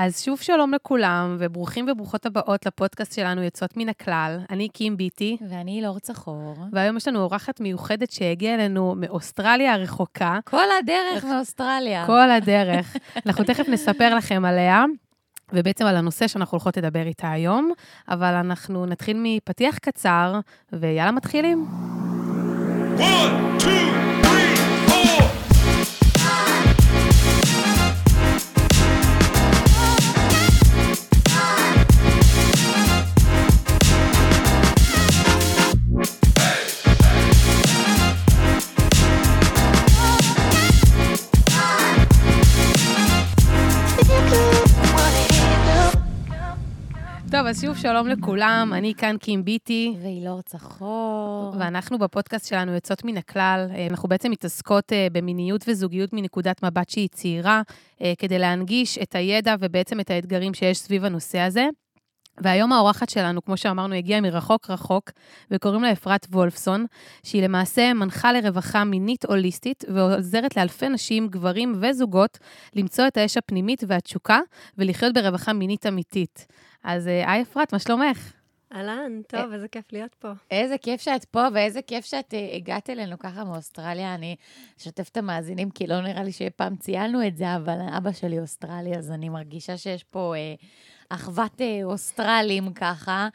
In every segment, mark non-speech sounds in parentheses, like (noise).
אז שוב שלום לכולם, וברוכים וברוכות הבאות לפודקאסט שלנו יוצאות מן הכלל. אני קים ביטי. ואני אילור צחור. והיום יש לנו אורחת מיוחדת שהגיעה אלינו מאוסטרליה הרחוקה. כל הדרך מאוסטרליה. כל הדרך. אנחנו תכף נספר לכם עליה. ובעצם על הנושא שאנחנו הולכות לדבר איתה היום, אבל אנחנו נתחיל מפתיח קצר, ויאללה, מתחילים. One, two, אז שוב שלום לכולם, אני כאן קים ביטי. ואילור צחור. ואנחנו בפודקאסט שלנו יוצאות מן הכלל. אה, אנחנו בעצם מתעסקות אה, במיניות וזוגיות מנקודת מבט שהיא צעירה, אה, כדי להנגיש את הידע ובעצם את האתגרים שיש סביב הנושא הזה. והיום האורחת שלנו, כמו שאמרנו, הגיעה מרחוק רחוק, וקוראים לה אפרת וולפסון, שהיא למעשה מנחה לרווחה מינית הוליסטית, ועוזרת לאלפי נשים, גברים וזוגות למצוא את האש הפנימית והתשוקה, ולחיות ברווחה מינית אמיתית. אז אה, היי אפרת, מה שלומך? אהלן, טוב, איזה כיף להיות פה. איזה כיף שאת פה, ואיזה כיף שאת אה, הגעת אלינו ככה מאוסטרליה. אני אשתף את המאזינים, כי לא נראה לי שאי פעם ציינו את זה, אבל אבא שלי אוסטרלי, אז אני מרגישה שיש פה אה, אחוות אה, אוסטרלים ככה.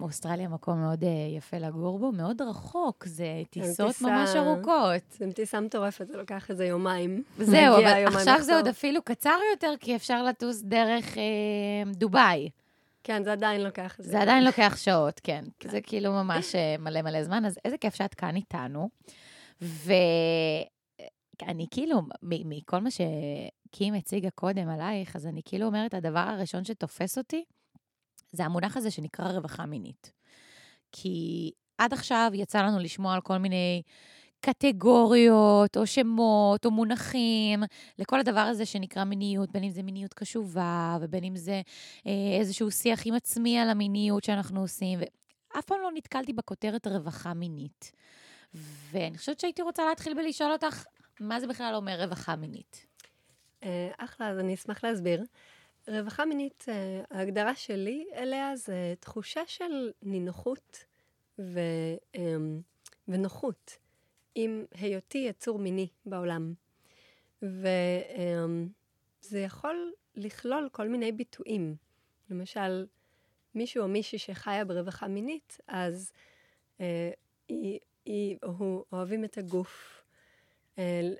אוסטרליה מקום מאוד אה, יפה לגור בו, מאוד רחוק, זה טיסות טיסה, ממש ארוכות. זה טיסה מטורפת, זה לוקח איזה יומיים. זהו, אבל עכשיו זה עוד אפילו קצר יותר, כי אפשר לטוס דרך אה, דובאי. כן, זה עדיין לוקח. זה, זה עדיין לוקח שעות, כן. כן. זה כאילו ממש מלא מלא זמן, אז איזה כיף שאת כאן איתנו. ואני כאילו, מכל מה שקים הציגה קודם עלייך, אז אני כאילו אומרת, הדבר הראשון שתופס אותי, זה המונח הזה שנקרא רווחה מינית. כי עד עכשיו יצא לנו לשמוע על כל מיני קטגוריות, או שמות, או מונחים, לכל הדבר הזה שנקרא מיניות, בין אם זה מיניות קשובה, ובין אם זה אה, איזשהו שיח עם עצמי על המיניות שאנחנו עושים, ואף פעם לא נתקלתי בכותרת רווחה מינית. ואני חושבת שהייתי רוצה להתחיל בלשאול אותך, מה זה בכלל אומר רווחה מינית? אה, אחלה, אז אני אשמח להסביר. רווחה מינית, אה, ההגדרה שלי אליה זה תחושה של נינוחות ו, אה, ונוחות. עם היותי יצור מיני בעולם. וזה יכול לכלול כל מיני ביטויים. למשל, מישהו או מישהי שחיה ברווחה מינית, אז אה, היא, היא או הוא אוהבים את הגוף,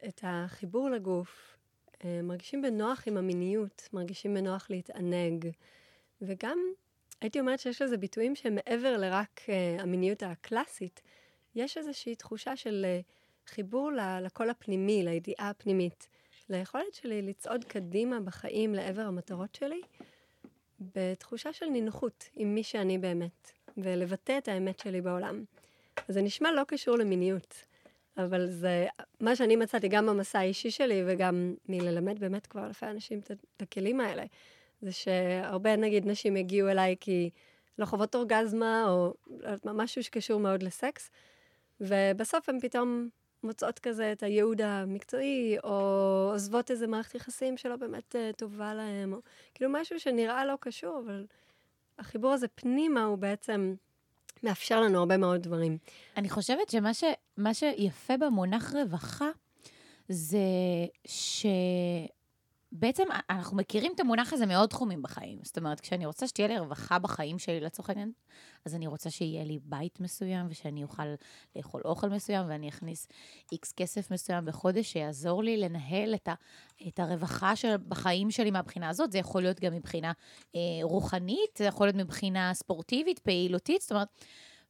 את החיבור לגוף, אה, מרגישים בנוח עם המיניות, מרגישים בנוח להתענג, וגם הייתי אומרת שיש לזה ביטויים שהם מעבר לרק אה, המיניות הקלאסית, יש איזושהי תחושה של אה, חיבור לקול הפנימי, לידיעה הפנימית, ליכולת שלי לצעוד קדימה בחיים לעבר המטרות שלי, בתחושה של נינוחות עם מי שאני באמת, ולבטא את האמת שלי בעולם. אז זה נשמע לא קשור למיניות, אבל זה מה שאני מצאתי גם במסע האישי שלי וגם מללמד באמת כבר אלפי אנשים את הכלים האלה. זה שהרבה, נגיד, נשים הגיעו אליי כי לא חוות אורגזמה, או משהו שקשור מאוד לסקס, ובסוף הם פתאום מוצאות כזה את הייעוד המקצועי, או עוזבות איזה מערכת יחסים שלא באמת uh, טובה להם, או כאילו משהו שנראה לא קשור, אבל החיבור הזה פנימה הוא בעצם מאפשר לנו הרבה מאוד דברים. אני חושבת שמה ש, שיפה במונח רווחה, זה ש... בעצם אנחנו מכירים את המונח הזה מעוד תחומים בחיים. זאת אומרת, כשאני רוצה שתהיה לי רווחה בחיים שלי, לצורך העניין, אז אני רוצה שיהיה לי בית מסוים, ושאני אוכל לאכול אוכל מסוים, ואני אכניס איקס כסף מסוים בחודש, שיעזור לי לנהל את, ה, את הרווחה של, בחיים שלי מהבחינה הזאת. זה יכול להיות גם מבחינה אה, רוחנית, זה יכול להיות מבחינה ספורטיבית, פעילותית, זאת אומרת,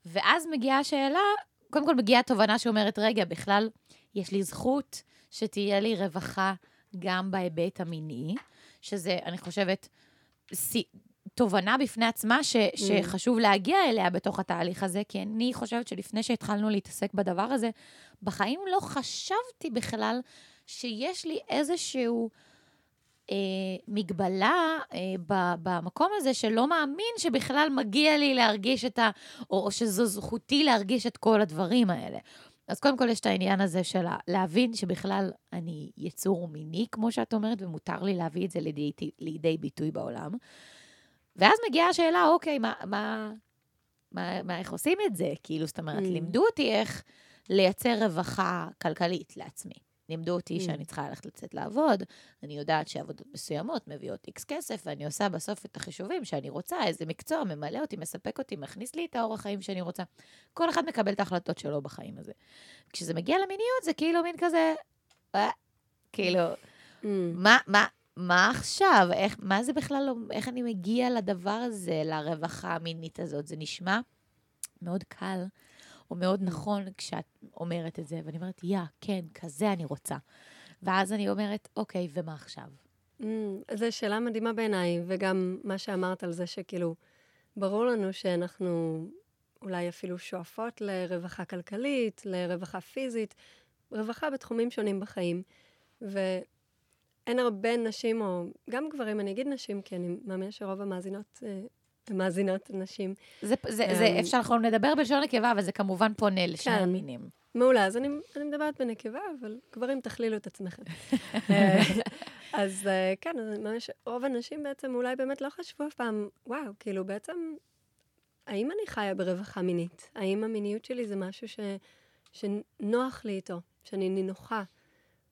ואז מגיעה השאלה, קודם כל מגיעה תובנה שאומרת, רגע, בכלל, יש לי זכות שתהיה לי רווחה. גם בהיבט המיני, שזה, אני חושבת, תובנה בפני עצמה ש, mm. שחשוב להגיע אליה בתוך התהליך הזה, כי אני חושבת שלפני שהתחלנו להתעסק בדבר הזה, בחיים לא חשבתי בכלל שיש לי איזשהו... אה, מגבלה אה, ב, במקום הזה שלא מאמין שבכלל מגיע לי להרגיש את ה... או, או שזו זכותי להרגיש את כל הדברים האלה. אז קודם כל יש את העניין הזה של להבין שבכלל אני יצור מיני, כמו שאת אומרת, ומותר לי להביא את זה לידי, לידי ביטוי בעולם. ואז מגיעה השאלה, אוקיי, מה, מה, מה, מה, איך עושים את זה? כאילו, זאת אומרת, mm. לימדו אותי איך לייצר רווחה כלכלית לעצמי. לימדו אותי mm. שאני צריכה ללכת לצאת לעבוד, אני יודעת שעבודות מסוימות מביאות איקס כסף, ואני עושה בסוף את החישובים שאני רוצה, איזה מקצוע ממלא אותי, מספק אותי, מכניס לי את האורח חיים שאני רוצה. כל אחד מקבל את ההחלטות שלו בחיים הזה. כשזה מגיע למיניות, זה כאילו מין כזה, אה, כאילו, mm. מה, מה, מה עכשיו? איך, מה זה בכלל, לא, איך אני מגיע לדבר הזה, לרווחה המינית הזאת? זה נשמע מאוד קל. או מאוד נכון כשאת אומרת את זה, ואני אומרת, יא, כן, כזה אני רוצה. ואז אני אומרת, אוקיי, ומה עכשיו? Mm, זו שאלה מדהימה בעיניי, וגם מה שאמרת על זה שכאילו, ברור לנו שאנחנו אולי אפילו שואפות לרווחה כלכלית, לרווחה פיזית, רווחה בתחומים שונים בחיים. ואין הרבה נשים, או גם גברים, אני אגיד נשים, כי אני מאמינה שרוב המאזינות אה, מאזינות נשים. זה, זה, זה אמ, אפשר, אנחנו נדבר בלשון נקבה, אבל זה כמובן פונה לשני כן. המינים. מעולה, אז אני, אני מדברת בנקבה, אבל גברים, תכלילו את עצמכם. (laughs) אז אה, כן, אז ממש, רוב הנשים בעצם אולי באמת לא חשבו אף פעם, וואו, כאילו בעצם, האם אני חיה ברווחה מינית? האם המיניות שלי זה משהו ש, שנוח לי איתו, שאני נינוחה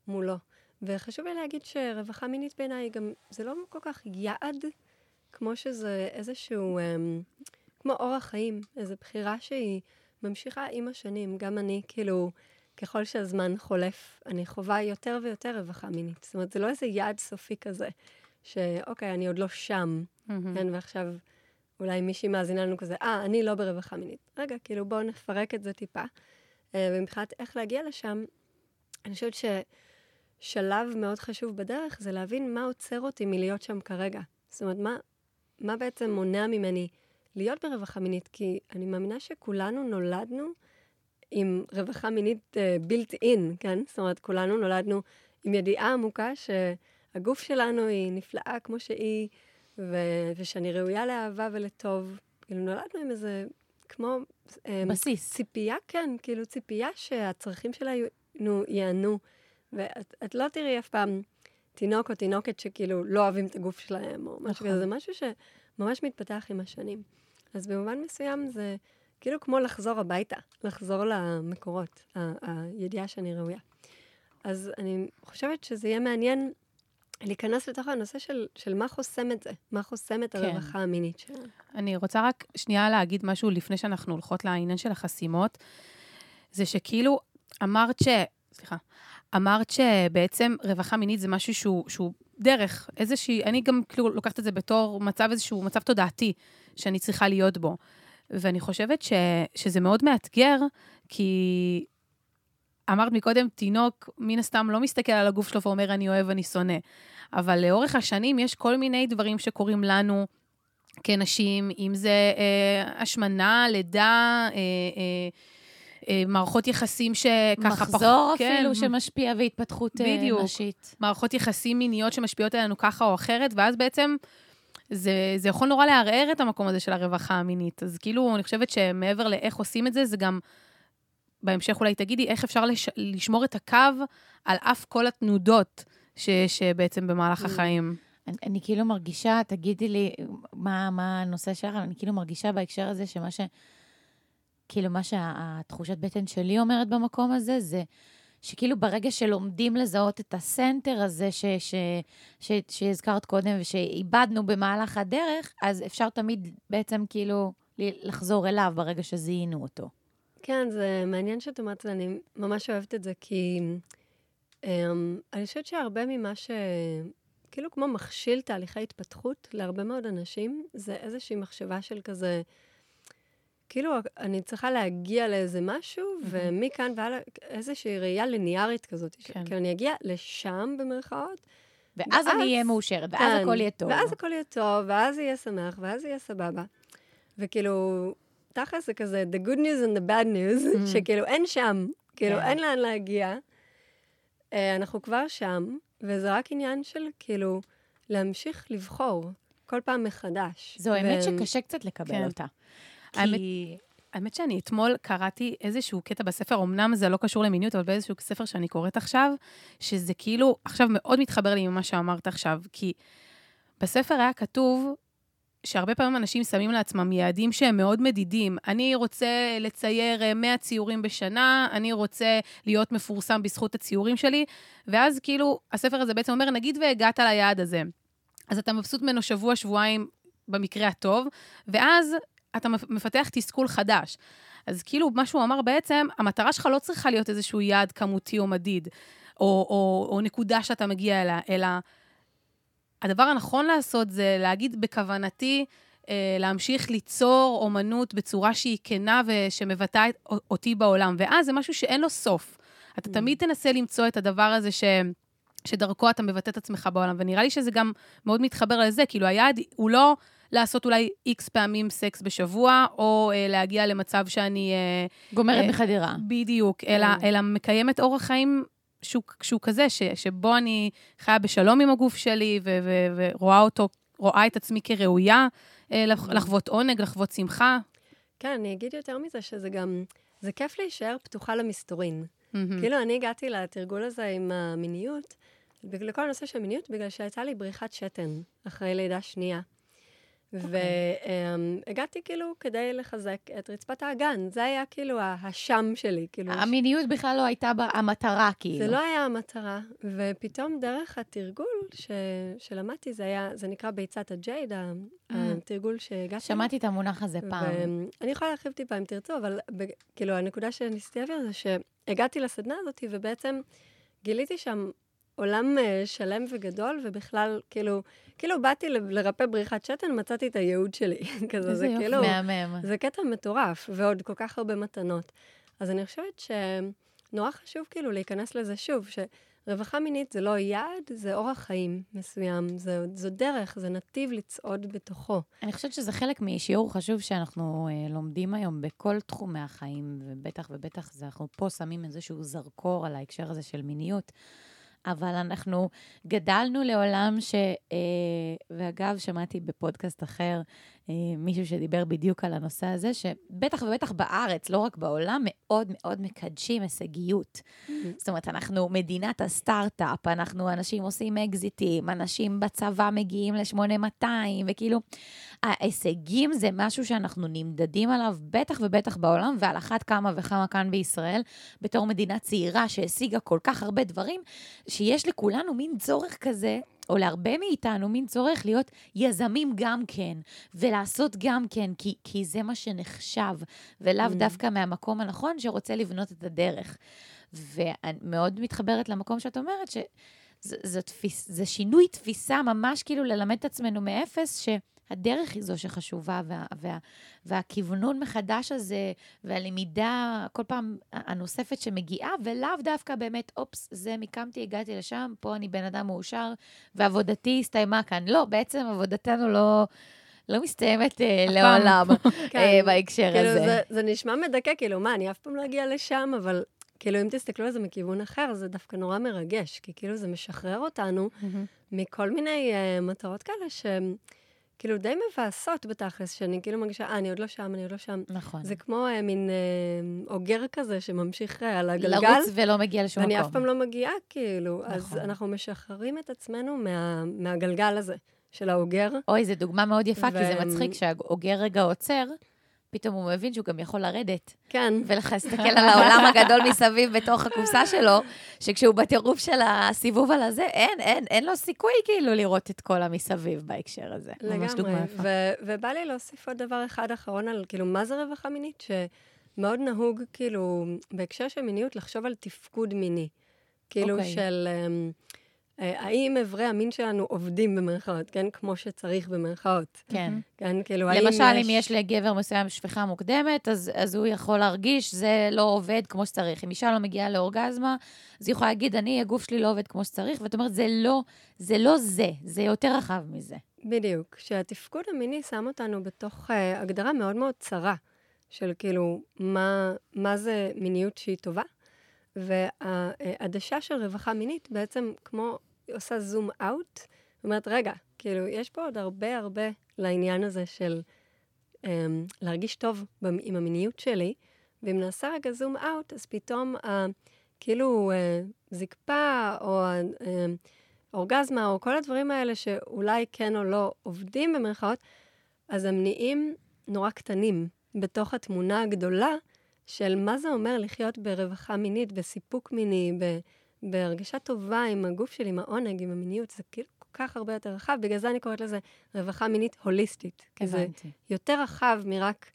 מולו? וחשוב לי להגיד שרווחה מינית בעיניי גם, זה לא כל כך יעד כמו שזה איזשהו, um, כמו אורח חיים, איזו בחירה שהיא ממשיכה עם השנים. גם אני, כאילו, ככל שהזמן חולף, אני חווה יותר ויותר רווחה מינית. זאת אומרת, זה לא איזה יעד סופי כזה, שאוקיי, אני עוד לא שם, mm-hmm. כן, ועכשיו אולי מישהי מאזינה לנו כזה, אה, אני לא ברווחה מינית. רגע, כאילו, בואו נפרק את זה טיפה. Uh, ומבחינת איך להגיע לשם, אני חושבת ששלב מאוד חשוב בדרך זה להבין מה עוצר אותי מלהיות שם כרגע. זאת אומרת, מה, מה בעצם מונע ממני להיות ברווחה מינית? כי אני מאמינה שכולנו נולדנו עם רווחה מינית בילט uh, אין, כן? זאת אומרת, כולנו נולדנו עם ידיעה עמוקה שהגוף שלנו היא נפלאה כמו שהיא, ו- ושאני ראויה לאהבה ולטוב. כאילו, נולדנו עם איזה, כמו... אה, בסיס. ציפייה, כן, כאילו ציפייה שהצרכים שלנו ייענו. ואת לא תראי אף פעם תינוק או תינוקת שכאילו לא אוהבים את הגוף שלהם, או משהו נכון. כזה, זה משהו שממש מתפתח עם השנים. אז במובן מסוים זה כאילו כמו לחזור הביתה, לחזור למקורות, הידיעה שאני ראויה. אז אני חושבת שזה יהיה מעניין להיכנס לתוך הנושא של, של מה חוסם את זה, מה חוסם את כן. הרווחה המינית שלנו. אני רוצה רק שנייה להגיד משהו לפני שאנחנו הולכות לעניין של החסימות. זה שכאילו אמרת ש... סליחה. אמרת שבעצם רווחה מינית זה משהו שהוא, שהוא דרך, איזושהי, אני גם כאילו לוקחת את זה בתור מצב איזשהו מצב תודעתי שאני צריכה להיות בו. ואני חושבת ש, שזה מאוד מאתגר, כי אמרת מקודם, תינוק מן הסתם לא מסתכל על הגוף שלו ואומר, אני אוהב, אני שונא. אבל לאורך השנים יש כל מיני דברים שקורים לנו כנשים, אם זה אה, השמנה, לידה, אה, אה, מערכות יחסים שככה... מחזור פח... אפילו כן. שמשפיע והתפתחות אה, בדיוק. נשית. מערכות יחסים מיניות שמשפיעות עלינו ככה או אחרת, ואז בעצם זה, זה יכול נורא לערער את המקום הזה של הרווחה המינית. אז כאילו, אני חושבת שמעבר לאיך עושים את זה, זה גם, בהמשך אולי תגידי, איך אפשר לש, לשמור את הקו על אף כל התנודות שיש בעצם במהלך mm. החיים. אני, אני כאילו מרגישה, תגידי לי מה, מה הנושא שלך, אני כאילו מרגישה בהקשר הזה שמה ש... כאילו, מה שהתחושת בטן שלי אומרת במקום הזה, זה שכאילו ברגע שלומדים לזהות את הסנטר הזה ש, ש, ש, שהזכרת קודם ושאיבדנו במהלך הדרך, אז אפשר תמיד בעצם כאילו לחזור אליו ברגע שזיהינו אותו. כן, זה מעניין שאת אומרת אני ממש אוהבת את זה, כי um, אני חושבת שהרבה ממה ש... כאילו כמו מכשיל תהליכי התפתחות להרבה מאוד אנשים, זה איזושהי מחשבה של כזה, כאילו, אני צריכה להגיע לאיזה משהו, mm-hmm. ומכאן והלאה, איזושהי ראייה ליניארית כזאת. כן. כאילו, אני אגיע לשם, במרכאות. ואז, ואז אני אהיה מאושרת, ואז כן, הכל יהיה טוב. ואז הכל יהיה טוב, ואז יהיה שמח, ואז יהיה סבבה. וכאילו, תכל'ס זה כזה, the good news and the bad news, mm-hmm. שכאילו אין שם, כאילו, כן. אין לאן להגיע. Uh, אנחנו כבר שם, וזה רק עניין של כאילו, להמשיך לבחור כל פעם מחדש. זו ו... האמת שקשה קצת לקבל כן. אותה. האמת, האמת שאני אתמול קראתי איזשהו קטע בספר, אמנם זה לא קשור למיניות, אבל באיזשהו ספר שאני קוראת עכשיו, שזה כאילו, עכשיו מאוד מתחבר לי ממה שאמרת עכשיו, כי בספר היה כתוב שהרבה פעמים אנשים שמים לעצמם יעדים שהם מאוד מדידים. אני רוצה לצייר 100 אה, ציורים בשנה, אני רוצה להיות מפורסם בזכות הציורים שלי, ואז כאילו, הספר הזה בעצם אומר, נגיד והגעת ליעד הזה, אז אתה מבסוט ממנו שבוע, שבועיים במקרה הטוב, ואז אתה מפתח תסכול חדש. אז כאילו, מה שהוא אמר בעצם, המטרה שלך לא צריכה להיות איזשהו יעד כמותי או מדיד, או, או, או נקודה שאתה מגיע אליה, אלא הדבר הנכון לעשות זה להגיד בכוונתי אה, להמשיך ליצור אומנות בצורה שהיא כנה ושמבטאה אותי בעולם. ואז זה משהו שאין לו סוף. אתה mm. תמיד תנסה למצוא את הדבר הזה ש... שדרכו אתה מבטא את עצמך בעולם, ונראה לי שזה גם מאוד מתחבר לזה, כאילו היעד הוא לא לעשות אולי איקס פעמים סקס בשבוע, או אה, להגיע למצב שאני... אה, גומרת אה, בחדירה. בדיוק, אלא, mm. אלא מקיימת אורח חיים שהוא, שהוא כזה, ש, שבו אני חיה בשלום עם הגוף שלי, ו, ו, ורואה אותו, רואה את עצמי כראויה אה, לחוות עונג, לחוות שמחה. כן, אני אגיד יותר מזה, שזה גם, זה כיף להישאר פתוחה למסתורין. Mm-hmm. כאילו, אני הגעתי לתרגול הזה עם המיניות, לכל הנושא של מיניות, בגלל שהייתה לי בריחת שתן אחרי לידה שנייה. והגעתי כאילו כדי לחזק את רצפת האגן. זה היה כאילו השם שלי. כאילו המיניות בכלל לא הייתה המטרה, כאילו. זה לא היה המטרה. ופתאום דרך התרגול ש... שלמדתי, זה היה, זה נקרא ביצת הג'ייד, אה. התרגול שהגעתי. שמעתי את המונח הזה פעם. ואני יכולה להרחיב טיפה אם תרצו, אבל כאילו הנקודה שניסיתי להעביר זה שהגעתי לסדנה הזאת, ובעצם גיליתי שם עולם uh, שלם וגדול, ובכלל, כאילו, כאילו באתי לרפא בריחת שתן, מצאתי את הייעוד שלי. (laughs) כזה, זה יופי, כאילו... מהמם. זה קטע מטורף, ועוד כל כך הרבה מתנות. אז אני חושבת שנורא חשוב כאילו להיכנס לזה שוב, שרווחה מינית זה לא יעד, זה אורח חיים מסוים, זה, זו דרך, זה נתיב לצעוד בתוכו. אני חושבת שזה חלק משיעור חשוב שאנחנו uh, לומדים היום בכל תחומי החיים, ובטח ובטח זה, אנחנו פה שמים איזשהו זרקור על ההקשר הזה של מיניות. אבל אנחנו גדלנו לעולם ש... אה, ואגב, שמעתי בפודקאסט אחר מישהו שדיבר בדיוק על הנושא הזה, שבטח ובטח בארץ, לא רק בעולם, מאוד מאוד מקדשים הישגיות. Mm-hmm. זאת אומרת, אנחנו מדינת הסטארט-אפ, אנחנו אנשים עושים אקזיטים, אנשים בצבא מגיעים ל-8200, וכאילו, ההישגים זה משהו שאנחנו נמדדים עליו, בטח ובטח בעולם, ועל אחת כמה וכמה כאן בישראל, בתור מדינה צעירה שהשיגה כל כך הרבה דברים, שיש לכולנו מין צורך כזה או להרבה מאיתנו, מין צורך להיות יזמים גם כן, ולעשות גם כן, כי, כי זה מה שנחשב, ולאו mm. דווקא מהמקום הנכון שרוצה לבנות את הדרך. ואני מאוד מתחברת למקום שאת אומרת, שזה שינוי תפיסה, ממש כאילו ללמד את עצמנו מאפס, ש... הדרך היא זו שחשובה, וה, וה, והכוונון מחדש הזה, והלמידה כל פעם הנוספת שמגיעה, ולאו דווקא באמת, אופס, זה מקמתי, הגעתי לשם, פה אני בן אדם מאושר, ועבודתי הסתיימה כאן. לא, בעצם עבודתנו לא... לא מסתיימת אה, לעולם (laughs) כן. אה, בהקשר כאילו הזה. זה, זה נשמע מדכא, כאילו, מה, אני אף פעם לא אגיע לשם, אבל כאילו, אם תסתכלו על זה מכיוון אחר, זה דווקא נורא מרגש, כי כאילו זה משחרר אותנו מכל מיני uh, מטרות כאלה שהם... כאילו די מבאסות בתכלס, שאני כאילו מרגישה, אה, אני עוד לא שם, אני עוד לא שם. נכון. זה כמו אה, מין אה, אוגר כזה שממשיך אה, על הגלגל. לרוץ ולא מגיע לשום מקום. ואני אף פעם לא מגיעה, כאילו. נכון. אז אנחנו משחררים את עצמנו מה, מהגלגל הזה של האוגר. אוי, זו דוגמה מאוד יפה, ו... כי זה מצחיק שהאוגר רגע עוצר. פתאום הוא מבין שהוא גם יכול לרדת. כן. ולהסתכל על העולם הגדול מסביב בתוך הקופסה שלו, שכשהוא בטירוף של הסיבוב על הזה, אין, אין, אין לו סיכוי כאילו לראות את כל המסביב בהקשר הזה. לגמרי. ו- ובא לי להוסיף עוד דבר אחד אחרון על, כאילו, מה זה רווחה מינית? שמאוד נהוג, כאילו, בהקשר של מיניות, לחשוב על תפקוד מיני. כאילו, okay. אוקיי. של... Um, האם אברי המין שלנו עובדים במרכאות, כן? כמו שצריך במרכאות. כן. כן, כאילו, האם יש... למשל, אם יש לגבר מסוים שפיכה מוקדמת, אז, אז הוא יכול להרגיש, זה לא עובד כמו שצריך. אם אישה לא מגיעה לאורגזמה, אז היא יכולה להגיד, אני, הגוף שלי לא עובד כמו שצריך, ואת אומרת, זה לא זה, לא זה, זה יותר רחב מזה. בדיוק. שהתפקוד המיני שם אותנו בתוך uh, הגדרה מאוד מאוד צרה, של כאילו, מה, מה זה מיניות שהיא טובה, והעדשה של רווחה מינית בעצם כמו עושה זום אאוט, אומרת, רגע, כאילו, יש פה עוד הרבה הרבה לעניין הזה של אמ, להרגיש טוב עם המיניות שלי, ואם נעשה רגע זום אאוט, אז פתאום ה- כאילו אה, זקפה, או אה, אורגזמה, או כל הדברים האלה שאולי כן או לא עובדים במרכאות, אז הם נהיים נורא קטנים בתוך התמונה הגדולה של מה זה אומר לחיות ברווחה מינית, בסיפוק מיני, ב- בהרגשה טובה עם הגוף שלי, עם העונג, עם המיניות. זה כאילו כל כך הרבה יותר רחב, בגלל זה אני קוראת לזה רווחה מינית הוליסטית. כי זה. יותר רחב מרק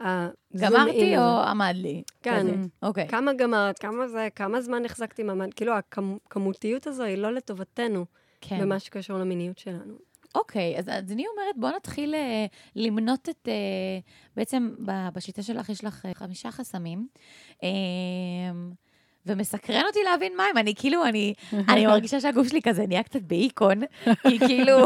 הזום גמרתי. או עמד לי? כן. אוקיי. כמה גמרת, כמה זה, כמה זמן החזקתי מעמד, כאילו הכמותיות הזו היא לא לטובתנו כן. במה שקשור למיניות שלנו. אוקיי, אז, אז אני אומרת, בוא נתחיל אה, למנות את... אה, בעצם ב- בשיטה שלך יש לך אה, חמישה חסמים, אה, ומסקרן אותי להבין מה הם. אני כאילו, אני, אני מרגישה שהגוף שלי כזה נהיה קצת בהיקון, כי כאילו,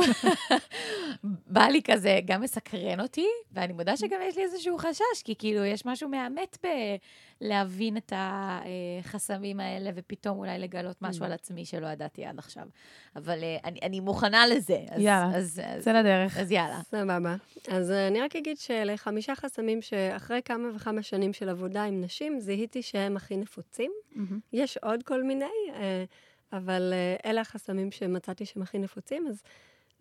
(laughs) בא לי כזה, גם מסקרן אותי, ואני מודה שגם יש לי איזשהו חשש, כי כאילו, יש משהו מאמת בלהבין את החסמים האלה, ופתאום אולי לגלות משהו על עצמי שלא ידעתי עד עכשיו. אבל אה, אני, אני מוכנה לזה. אז, יאללה, אז, אז, צא לדרך. אז יאללה. סבבה. אז אה, אני רק אגיד שאלה חמישה חסמים שאחרי כמה וכמה שנים של עבודה עם נשים, זיהיתי שהם הכי נפוצים. מהמם. יש עוד כל מיני, אה, אבל אלה החסמים שמצאתי שהם הכי נפוצים. אז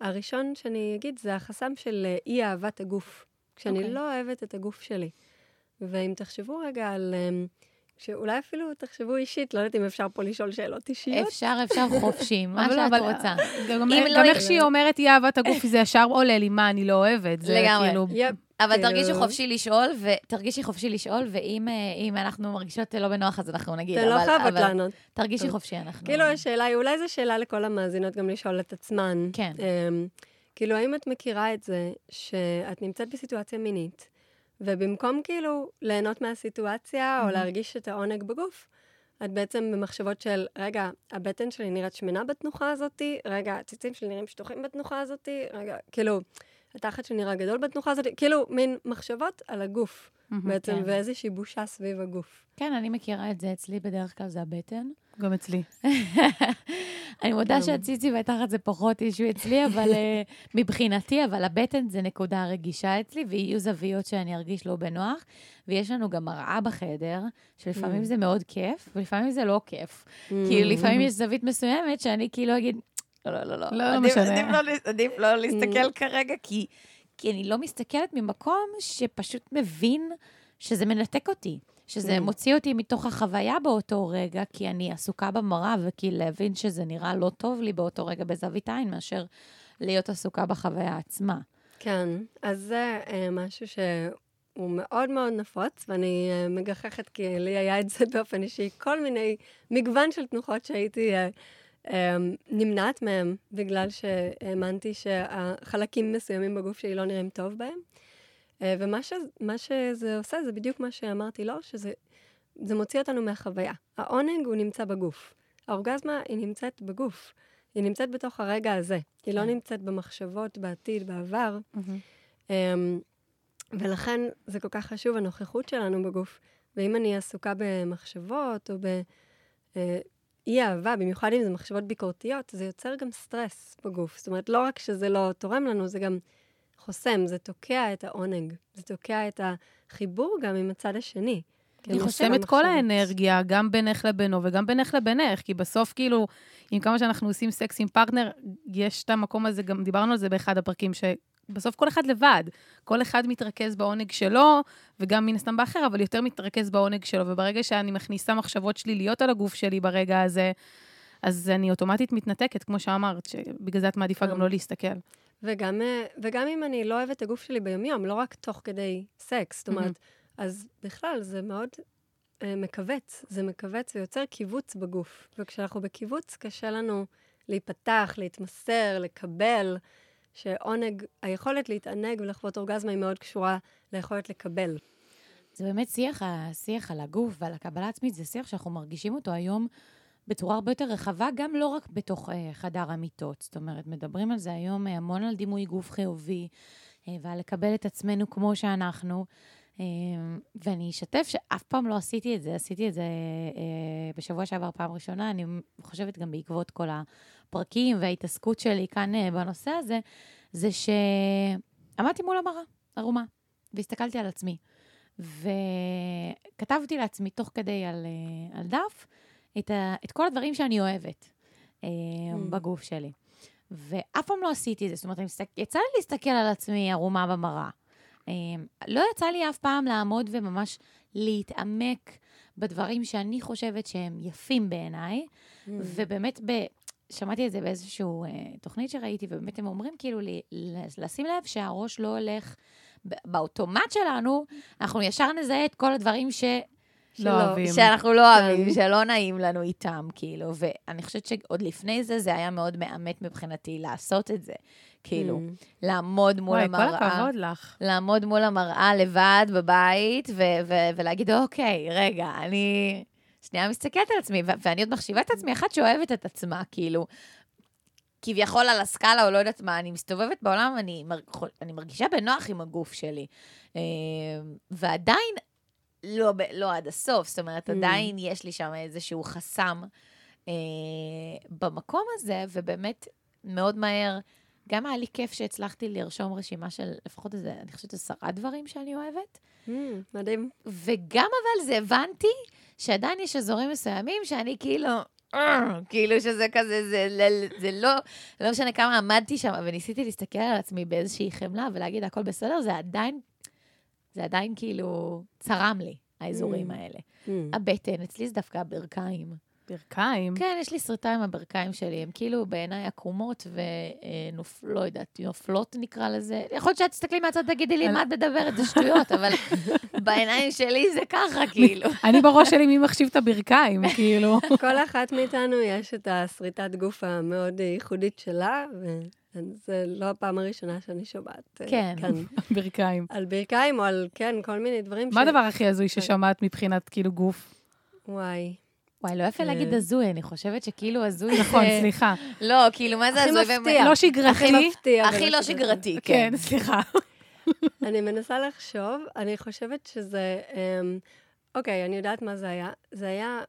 הראשון שאני אגיד זה החסם של אה, אי-אהבת הגוף. כשאני אוקיי. לא אוהבת את הגוף שלי. ואם תחשבו רגע על... אה, שאולי אפילו תחשבו אישית, לא יודעת אם אפשר פה לשאול שאלות אישיות. אפשר, אפשר (laughs) חופשי, מה שאת אבל- רוצה. גם לא איך שהיא אומרת אי אהבת הגוף, זה ישר עולה לי, מה, אני לא אוהבת. זה לגמרי. כאילו... אבל תרגישי חופשי לשאול, ותרגישי חופשי לשאול, ואם אה, אנחנו מרגישות לא בנוח, אז אנחנו נגיד. אתן לא אבל- חייבות אבל לענות. תרגישי. חופשי, אנחנו... כאילו השאלה היא, אולי זו שאלה לכל המאזינות גם לשאול את עצמן. כן. Um, כאילו, האם את מכירה את זה שאת נמצאת בסיטואציה מינית, ובמקום כאילו ליהנות מהסיטואציה או Mhm. להרגיש את העונג בגוף, את בעצם במחשבות של, רגע, הבטן שלי נראית שמנה בתנוחה הזאתי, רגע, הציצים שלי נראים שטוחים בתנוחה הזאתי, רגע, כאילו, התחת שלי נראה גדול בתנוחה הזאתי, כאילו, מין מחשבות על הגוף מהמם. בעצם, כן. ואיזושהי בושה סביב הגוף. כן, אני מכירה את זה אצלי, בדרך כלל זה הבטן. גם אצלי. (laughs) אני מודה. שהציצי והתחת זה פחות אישו אצלי, אבל אה, (laughs) מבחינתי, אבל הבטן זה נקודה רגישה אצלי, ויהיו זוויות שאני ארגיש לא בנוח. ויש לנו גם מראה בחדר, שלפעמים Mm. זה מאוד כיף, ולפעמים זה לא כיף. Mm. כאילו, לפעמים יש זווית מסוימת שאני כאילו אגיד, לא, לא, לא, לא. לא עדיף- משנה. עדיף לא לא להסתכל כרגע, כי כי אני לא מסתכלת ממקום שפשוט מבין שזה מנתק אותי. שזה Mm. מוציא אותי מתוך החוויה באותו רגע, כי אני עסוקה במראה, וכי להבין שזה נראה לא טוב לי באותו רגע בזווית עין, מאשר להיות עסוקה בחוויה עצמה. כן, אז זה אה, משהו שהוא מאוד מאוד נפוץ, ואני אה, מגחכת כי לי היה את זה (laughs) באופן אישי, כל מיני מגוון של תנוחות שהייתי אה, נמנעת מהם, בגלל שהאמנתי שהחלקים מסוימים בגוף שלי לא נראים טוב בהם. אה, ומה ש, שזה עושה זה בדיוק מה שאמרתי לו, שזה זה מוציא אותנו מהחוויה. העונג הוא נמצא בגוף. האורגזמה היא נמצאת בגוף. היא נמצאת בתוך הרגע הזה. היא לא כן. נמצאת במחשבות, בעתיד, בעבר. אמ, ולכן זה כל כך חשוב, הנוכחות שלנו בגוף. ואם אני עסוקה במחשבות או באי-אהבה, במיוחד אם זה מחשבות ביקורתיות, זה יוצר גם סטרס בגוף. זאת אומרת, לא רק שזה לא תורם לנו, זה גם חוסם, זה תוקע את העונג. זה תוקע את החיבור גם עם הצד השני. עושה את כל. האנרגיה, גם בינך לבינו וגם בינך לבינך, כי בסוף, כאילו, עם כמה שאנחנו עושים סקס עם פרטנר, יש את המקום הזה, גם דיברנו על זה באחד הפרקים, שבסוף כל אחד לבד. כל אחד מתרכז בעונג שלו, וגם מן הסתם באחר, אבל יותר מתרכז בעונג שלו. וברגע שאני מכניסה מחשבות שליליות על הגוף שלי ברגע הזה, אז אני אוטומטית מתנתקת, כמו שאמרת, שבגלל זה את מעדיפה גם כן. לא להסתכל. וגם, אה, וגם אם אני לא אוהבת את הגוף שלי ביומיום, לא רק תוך כדי סקס, זאת אומרת. אז בכלל זה מאוד אה, מכווץ, זה מכווץ ויוצר קיבוץ בגוף. וכשאנחנו בקיבוץ, קשה לנו להיפתח, להתמסר, לקבל, שעונג, היכולת להתענג ולחוות אורגזמה היא מאוד קשורה ליכולת לקבל. זה באמת שיח, השיח על הגוף ועל הקבלה עצמית, זה שיח שאנחנו מרגישים אותו היום בצורה הרבה יותר רחבה, גם לא רק בתוך אה, חדר המיטות. זאת אומרת, מדברים על זה היום אה, המון על דימוי גוף חיובי, אה, ועל לקבל את עצמנו כמו שאנחנו. אה, ואני אשתף שאף פעם לא עשיתי את זה, עשיתי את זה אה, בשבוע שעבר פעם ראשונה, אני חושבת גם בעקבות כל הפרקים וההתעסקות שלי כאן אה, בנושא הזה, זה שעמדתי מול המראה, ערומה. והסתכלתי על עצמי. וכתבתי לעצמי תוך כדי על, אה, על דף את, ה, את כל הדברים שאני אוהבת אה, Mm. בגוף שלי. ואף פעם לא עשיתי את זה. זאת אומרת, יצא לי להסתכל על עצמי ערומה במראה. אה, לא יצא לי אף פעם לעמוד וממש להתעמק בדברים שאני חושבת שהם יפים בעיניי, Mm. ובאמת, ב... שמעתי את זה באיזושהי אה, תוכנית שראיתי, ובאמת הם אומרים כאילו לי, לשים לב שהראש לא הולך, באוטומט שלנו, אנחנו ישר נזהה את כל הדברים ש... לא שלא- אוהבים. שאנחנו לא אוהבים, כן. שלא נעים לנו איתם, כאילו. ואני חושבת שעוד לפני זה, זה היה מאוד מאמת מבחינתי לעשות את זה. כאילו, Mm. לעמוד מול וואי, כל המראה. הכבוד לך. לעמוד מול המראה לבד בבית, ולהגיד, אוקיי, רגע, אני שנייה מסתכלת על עצמי, ואני עוד מחשיבה את עצמי אחת שאוהבת את עצמה, כאילו, כביכול על הסקאלה או לא יודעת מה, אני מסתובבת בעולם, אני, מר- אני מרגישה בנוח עם הגוף שלי. אה, ועדיין, לא, לא עד הסוף, זאת אומרת, Mm. עדיין יש לי שם איזשהו חסם אה, במקום הזה, ובאמת, מאוד מהר, גם היה לי כיף שהצלחתי לרשום רשימה של לפחות איזה, אני חושבת, עשרה דברים שאני אוהבת, Mm, מדהים. וגם אבל זה הבנתי שעדיין יש אזורים מסוימים שאני כאילו, "אה", כאילו שזה כזה, זה, זה, זה לא, לא משנה כמה עמדתי שם וניסיתי להסתכל על עצמי באיזושהי חמלה ולהגיד, הכל בסדר, זה עדיין, זה עדיין כאילו צרם לי, האזורים Mm. האלה. Mm. הבטן, אצלי זה דווקא הברכיים. ברכיים. כן, יש לי שריטה עם הברכיים שלי, הן כאילו בעיניי עקומות ונופ... לא יודעת, נופלות נקרא לזה. יכול להיות שאת תסתכלי מהצד ותגידי לי, מה את מדברת? זה שטויות, אבל (laughs) בעיניים שלי זה ככה, כאילו. אני בראש שלי, מי מחשיב את הברכיים, (laughs) כאילו. כל אחת מאיתנו יש את השריטת גוף המאוד ייחודית שלה, וזו לא הפעם הראשונה שאני שומעת אה, כן. כאן (laughs) ברכיים. על ברכיים או על, כן, כל מיני דברים מה הדבר הכי הזוי ששמעת מבחינת כאילו גוף? וואי. וואי, לא יפה להגיד אה. הזוי, אני חושבת שכאילו הזוי (laughs) נכון. סליחה. לא, כאילו, מה זה הכי הזוי? מפתיע. לא הכי שגרתי. מפתיע. הכי לא שגרתי, כן. כן, (laughs) סליחה. (laughs) אני מנסה לחשוב, אני חושבת שזה... אמ, אוקיי, אני יודעת מה זה היה. זה היה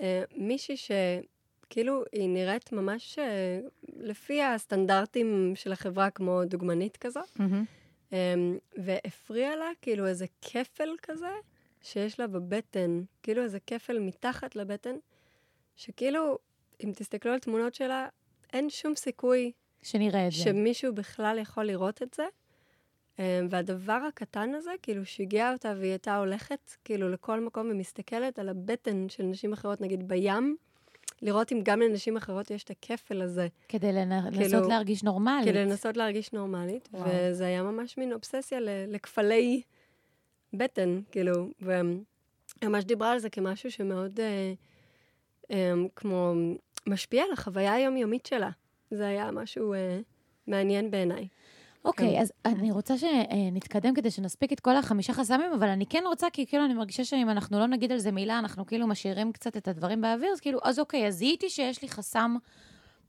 אה, מישהי שכאילו היא נראית ממש אה, לפי הסטנדרטים של החברה, כמו דוגמנית כזו, מהמם. אמ, והפריע לה כאילו איזה כפל כזה שיש לה בבטן, כאילו איזה כפל מתחת לבטן, שכאילו, אם תסתכלו על תמונות שלה, אין שום סיכוי שנראה את זה. שמישהו בכלל יכול לראות את זה. אמ, והדבר הקטן הזה, כאילו, שיגע אותה והיא הייתה הולכת, כאילו, לכל מקום ומסתכלת על הבטן של נשים אחרות, נגיד בים, לראות אם גם לנשים אחרות יש את הכפל הזה, כדי כאילו, לנסות להרגיש נורמלית. כדי לנסות להרגיש נורמלית. וואו. וזה היה ממש מין אובססיה לכפלי בטן, כאילו, וממש דיברה על זה כמשהו שמאוד, אה, אה, כמו, משפיע על החוויה היומיומית שלה. זה היה משהו אה, מעניין בעיניי. אוקיי, כן. אז אני רוצה שנתקדם כדי שנספיק את כל החמישה חסמים, אבל אני כן רוצה, כי כאילו אני מרגישה שאם אנחנו לא נגיד על זה מילה, אנחנו כאילו משאירים קצת את הדברים באוויר, אז כאילו, אז אוקיי, אז זיהיתי שיש לי חסם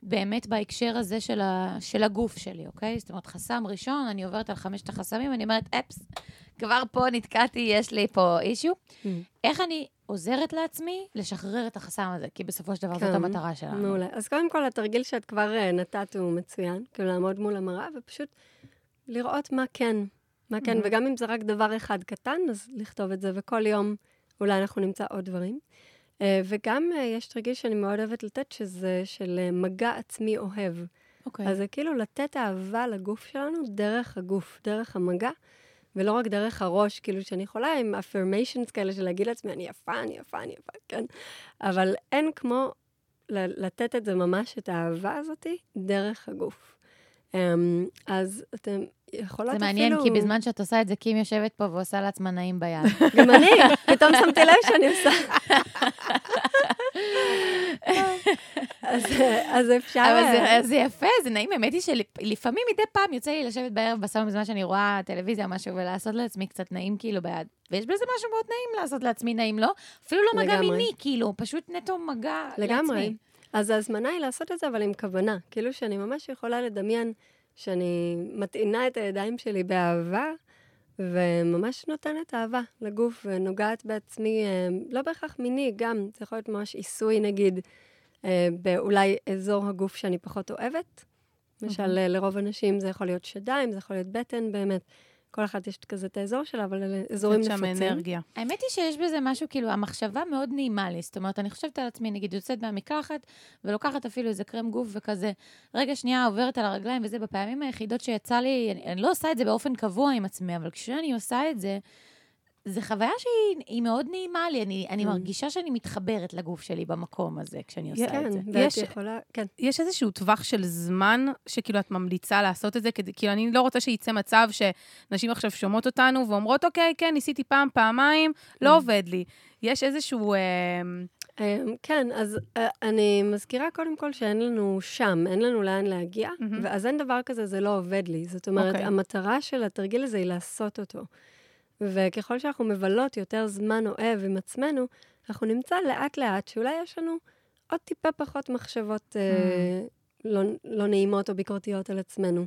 באמת בהקשר הזה של, ה, של הגוף שלי, אוקיי? זאת אומרת, חסם ראשון, אני עוברת על חמשת החסמים, אני אומרת, אפס, כבר פה נתקעתי, יש לי פה אישיו. Mm. איך אני עוזרת לעצמי לשחרר את החסם הזה? כי בסופו של דבר זאת כן, המטרה שלנו. מעולה. אז קודם כל, התרגיל שאת כבר אה, נתת הוא מצוין, כאילו לעמוד מול המראה ופשוט לראות מה כן, מה כן, Mhm. וגם אם זה רק דבר אחד קטן, אז לכתוב את זה, וכל יום אולי אנחנו נמצא עוד דברים. אה, וגם אה, יש תרגיל שאני מאוד אוהבת לתת, שזה של אה, מגע עצמי אוהב. אוקיי. אז זה כאילו לתת אהבה לגוף שלנו דרך הגוף, דרך המגע, ולא רק דרך הראש, כאילו שאני יכולה עם affirmations כאלה של להגיד לעצמי, אני יפה, אני יפה, אני יפה, כן? אבל אין כמו לתת את זה ממש, את האהבה הזאת, דרך הגוף. אמ, אז אתם יכולות זה אפילו... מעניין, כי בזמן שאת עושה את זה, קים יושבת פה ועושה לעצמה נעים ביד. (laughs) גם אני, פתאום שמתי לב שאני עושה. (laughs) אז, אפשר... אבל זה, זה יפה, זה נעים. האמת היא שלפעמים מדי פעם יוצא לי לשבת בערב בסלון בזמן שאני רואה טלוויזיה או משהו, ולעשות לעצמי קצת נעים כאילו ביד. ויש בזה משהו מאוד נעים לעשות לעצמי נעים, לא? אפילו לא מגע לגמרי. מיני, כאילו, פשוט נטו מגע לגמרי. לעצמי. אז ההזמנה היא לעשות את זה, אבל עם כוונה. כאילו שאני ממש יכולה לדמיין שאני מטעינה את הידיים שלי באהבה, וממש נותנת אהבה לגוף, ונוגעת בעצמי, אה, לא בהכרח מיני, גם, זה יכול להיות ממש עיסוי, נגיד, אה, באולי אזור הגוף שאני פחות אוהבת. למשל, אה, לרוב הנשים זה יכול להיות שדיים, זה יכול להיות בטן באמת, כל אחת יש כזה את האזור שלה, אבל אלה אזורים שם נפוצים. אנרגיה. האמת היא שיש בזה משהו, כאילו, המחשבה מאוד נעימה לי. זאת אומרת, אני חושבת על עצמי, נגיד, יוצאת מהמקלחת, ולוקחת אפילו איזה קרם גוף וכזה, רגע שנייה עוברת על הרגליים וזה, בפעמים היחידות שיצא לי, אני, אני לא עושה את זה באופן קבוע עם עצמי, אבל כשאני עושה את זה, זו חוויה שהיא היא מאוד נעימה לי. אני, אני Mm. מרגישה שאני מתחברת לגוף שלי במקום הזה, כשאני עושה כן, את זה. יש- יכולה, כן. יש איזשהו טווח של זמן שכאילו את ממליצה לעשות את זה? כדי, כאילו, אני לא רוצה שייצא מצב שנשים עכשיו שומעות אותנו ואומרות, אוקיי, כן, ניסיתי פעם, פעמיים, לא Mm. עובד לי. יש איזשהו... אה, אמ, כן, אז אה, אני מזכירה קודם כל שאין לנו שם, אין לנו לאן להגיע, מהמם. ואז אין דבר כזה, זה לא עובד לי. זאת אומרת, אוקיי. המטרה של התרגיל הזה היא לעשות אותו. וככל שאנחנו מבלות יותר זמן אוהב עם עצמנו, אנחנו נמצא לאט-לאט שאולי יש לנו עוד טיפה פחות מחשבות אה, לא, לא נעימות או ביקורתיות על עצמנו.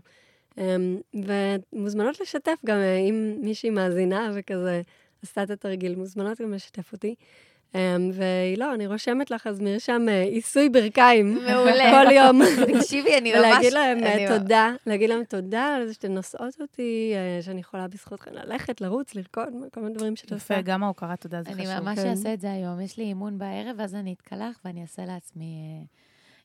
אמ, ומוזמנות לשתף גם אה, אם מישהי מאזינה וכזה עשתה את התרגיל, מוזמנות גם לשתף אותי. אמ, ולא, אני רושמת לך אז מרשם אה, עיסוי ברכיים. מעולה. כל יום. (laughs) תקשיבי, אני ממש... ולהגיד להם אה, אני- תודה, להגיד להם תודה על זה שאתן נושאות אותי, אה, שאני יכולה בזכותכן ללכת, לרוץ, לרקוד, כל מיני דברים שאת עושה. יפה, גם ההוקרת תודה זה אני חשוב. ממש כן. אעשה את זה היום. יש לי אימון בערב, ואז אני אתקלח ואני אעשה לעצמי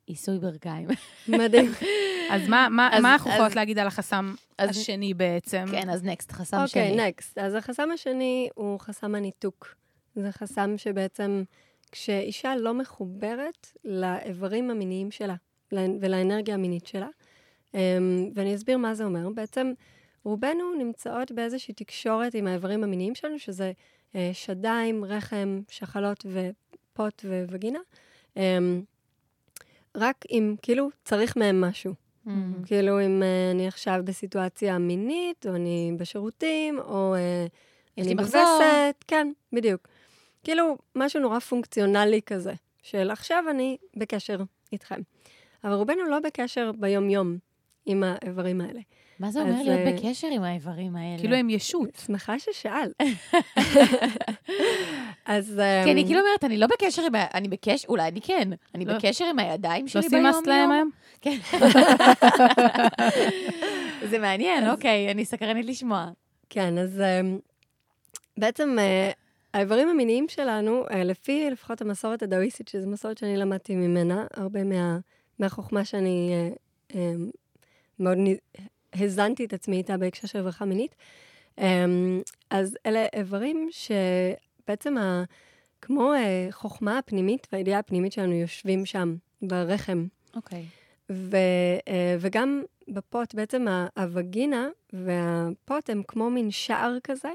עיסוי ברכיים. מדהים. (laughs) אז מה, מה, אז- מה אנחנו אז- יכולות להגיד על החסם אז- השני בעצם? כן, אז נקסט, חסם שני. אוקיי, נקסט. אז החסם השני הוא חסם הניתוק. זה חסם שבעצם, כשאישה לא מחוברת לאיברים המיניים שלה לה- ולאנרגיה המינית שלה, אמ, ואני אסביר מה זה אומר. בעצם, רובנו נמצאות באיזושהי תקשורת עם האיברים המיניים שלנו, שזה אה, שדיים, רחם, שחלות ופוט וווגינה, אמ, רק אם, כאילו, צריך מהם משהו. מהמם. כאילו, אם אה, אני עכשיו בסיטואציה מינית, או אני בשירותים, או יש אני. בווסת, כן, בדיוק. כאילו, משהו נורא פונקציונלי כזה, של עכשיו אני בקשר איתכם. אבל רובנו לא בקשר ביום-יום עם האיברים האלה. מה זה אז, אומר להיות אה, בקשר עם האיברים האלה? כאילו הם ישות. שמחה ששאלת. (laughs) אז... אמ, כי אני כאילו אומרת, אני לא בקשר עם ה... אני בקשר, אולי אני כן. אני לא. בקשר עם הידיים לא שלי סימסת להם ביום-יום. היום? כן. זה מעניין, אוקיי, אני סקרנית לשמוע. כן, אז אמ, בעצם אה, האיברים המיניים שלנו, אה, לפי לפחות המסורת הדאוויסטית, שזו מסורת שאני למדתי ממנה, הרבה מה, מהחוכמה שאני אה, אה, מאוד הזנתי את עצמי איתה בהקשר של רווחה מינית, אה, אז אלה איברים שבעצם ה, כמו אה, חוכמה הפנימית והידיעה הפנימית שלנו יושבים שם, ברחם. אוקיי. ו, אה, וגם בפוט, בעצם הווגינה והפוט הם כמו מין שער כזה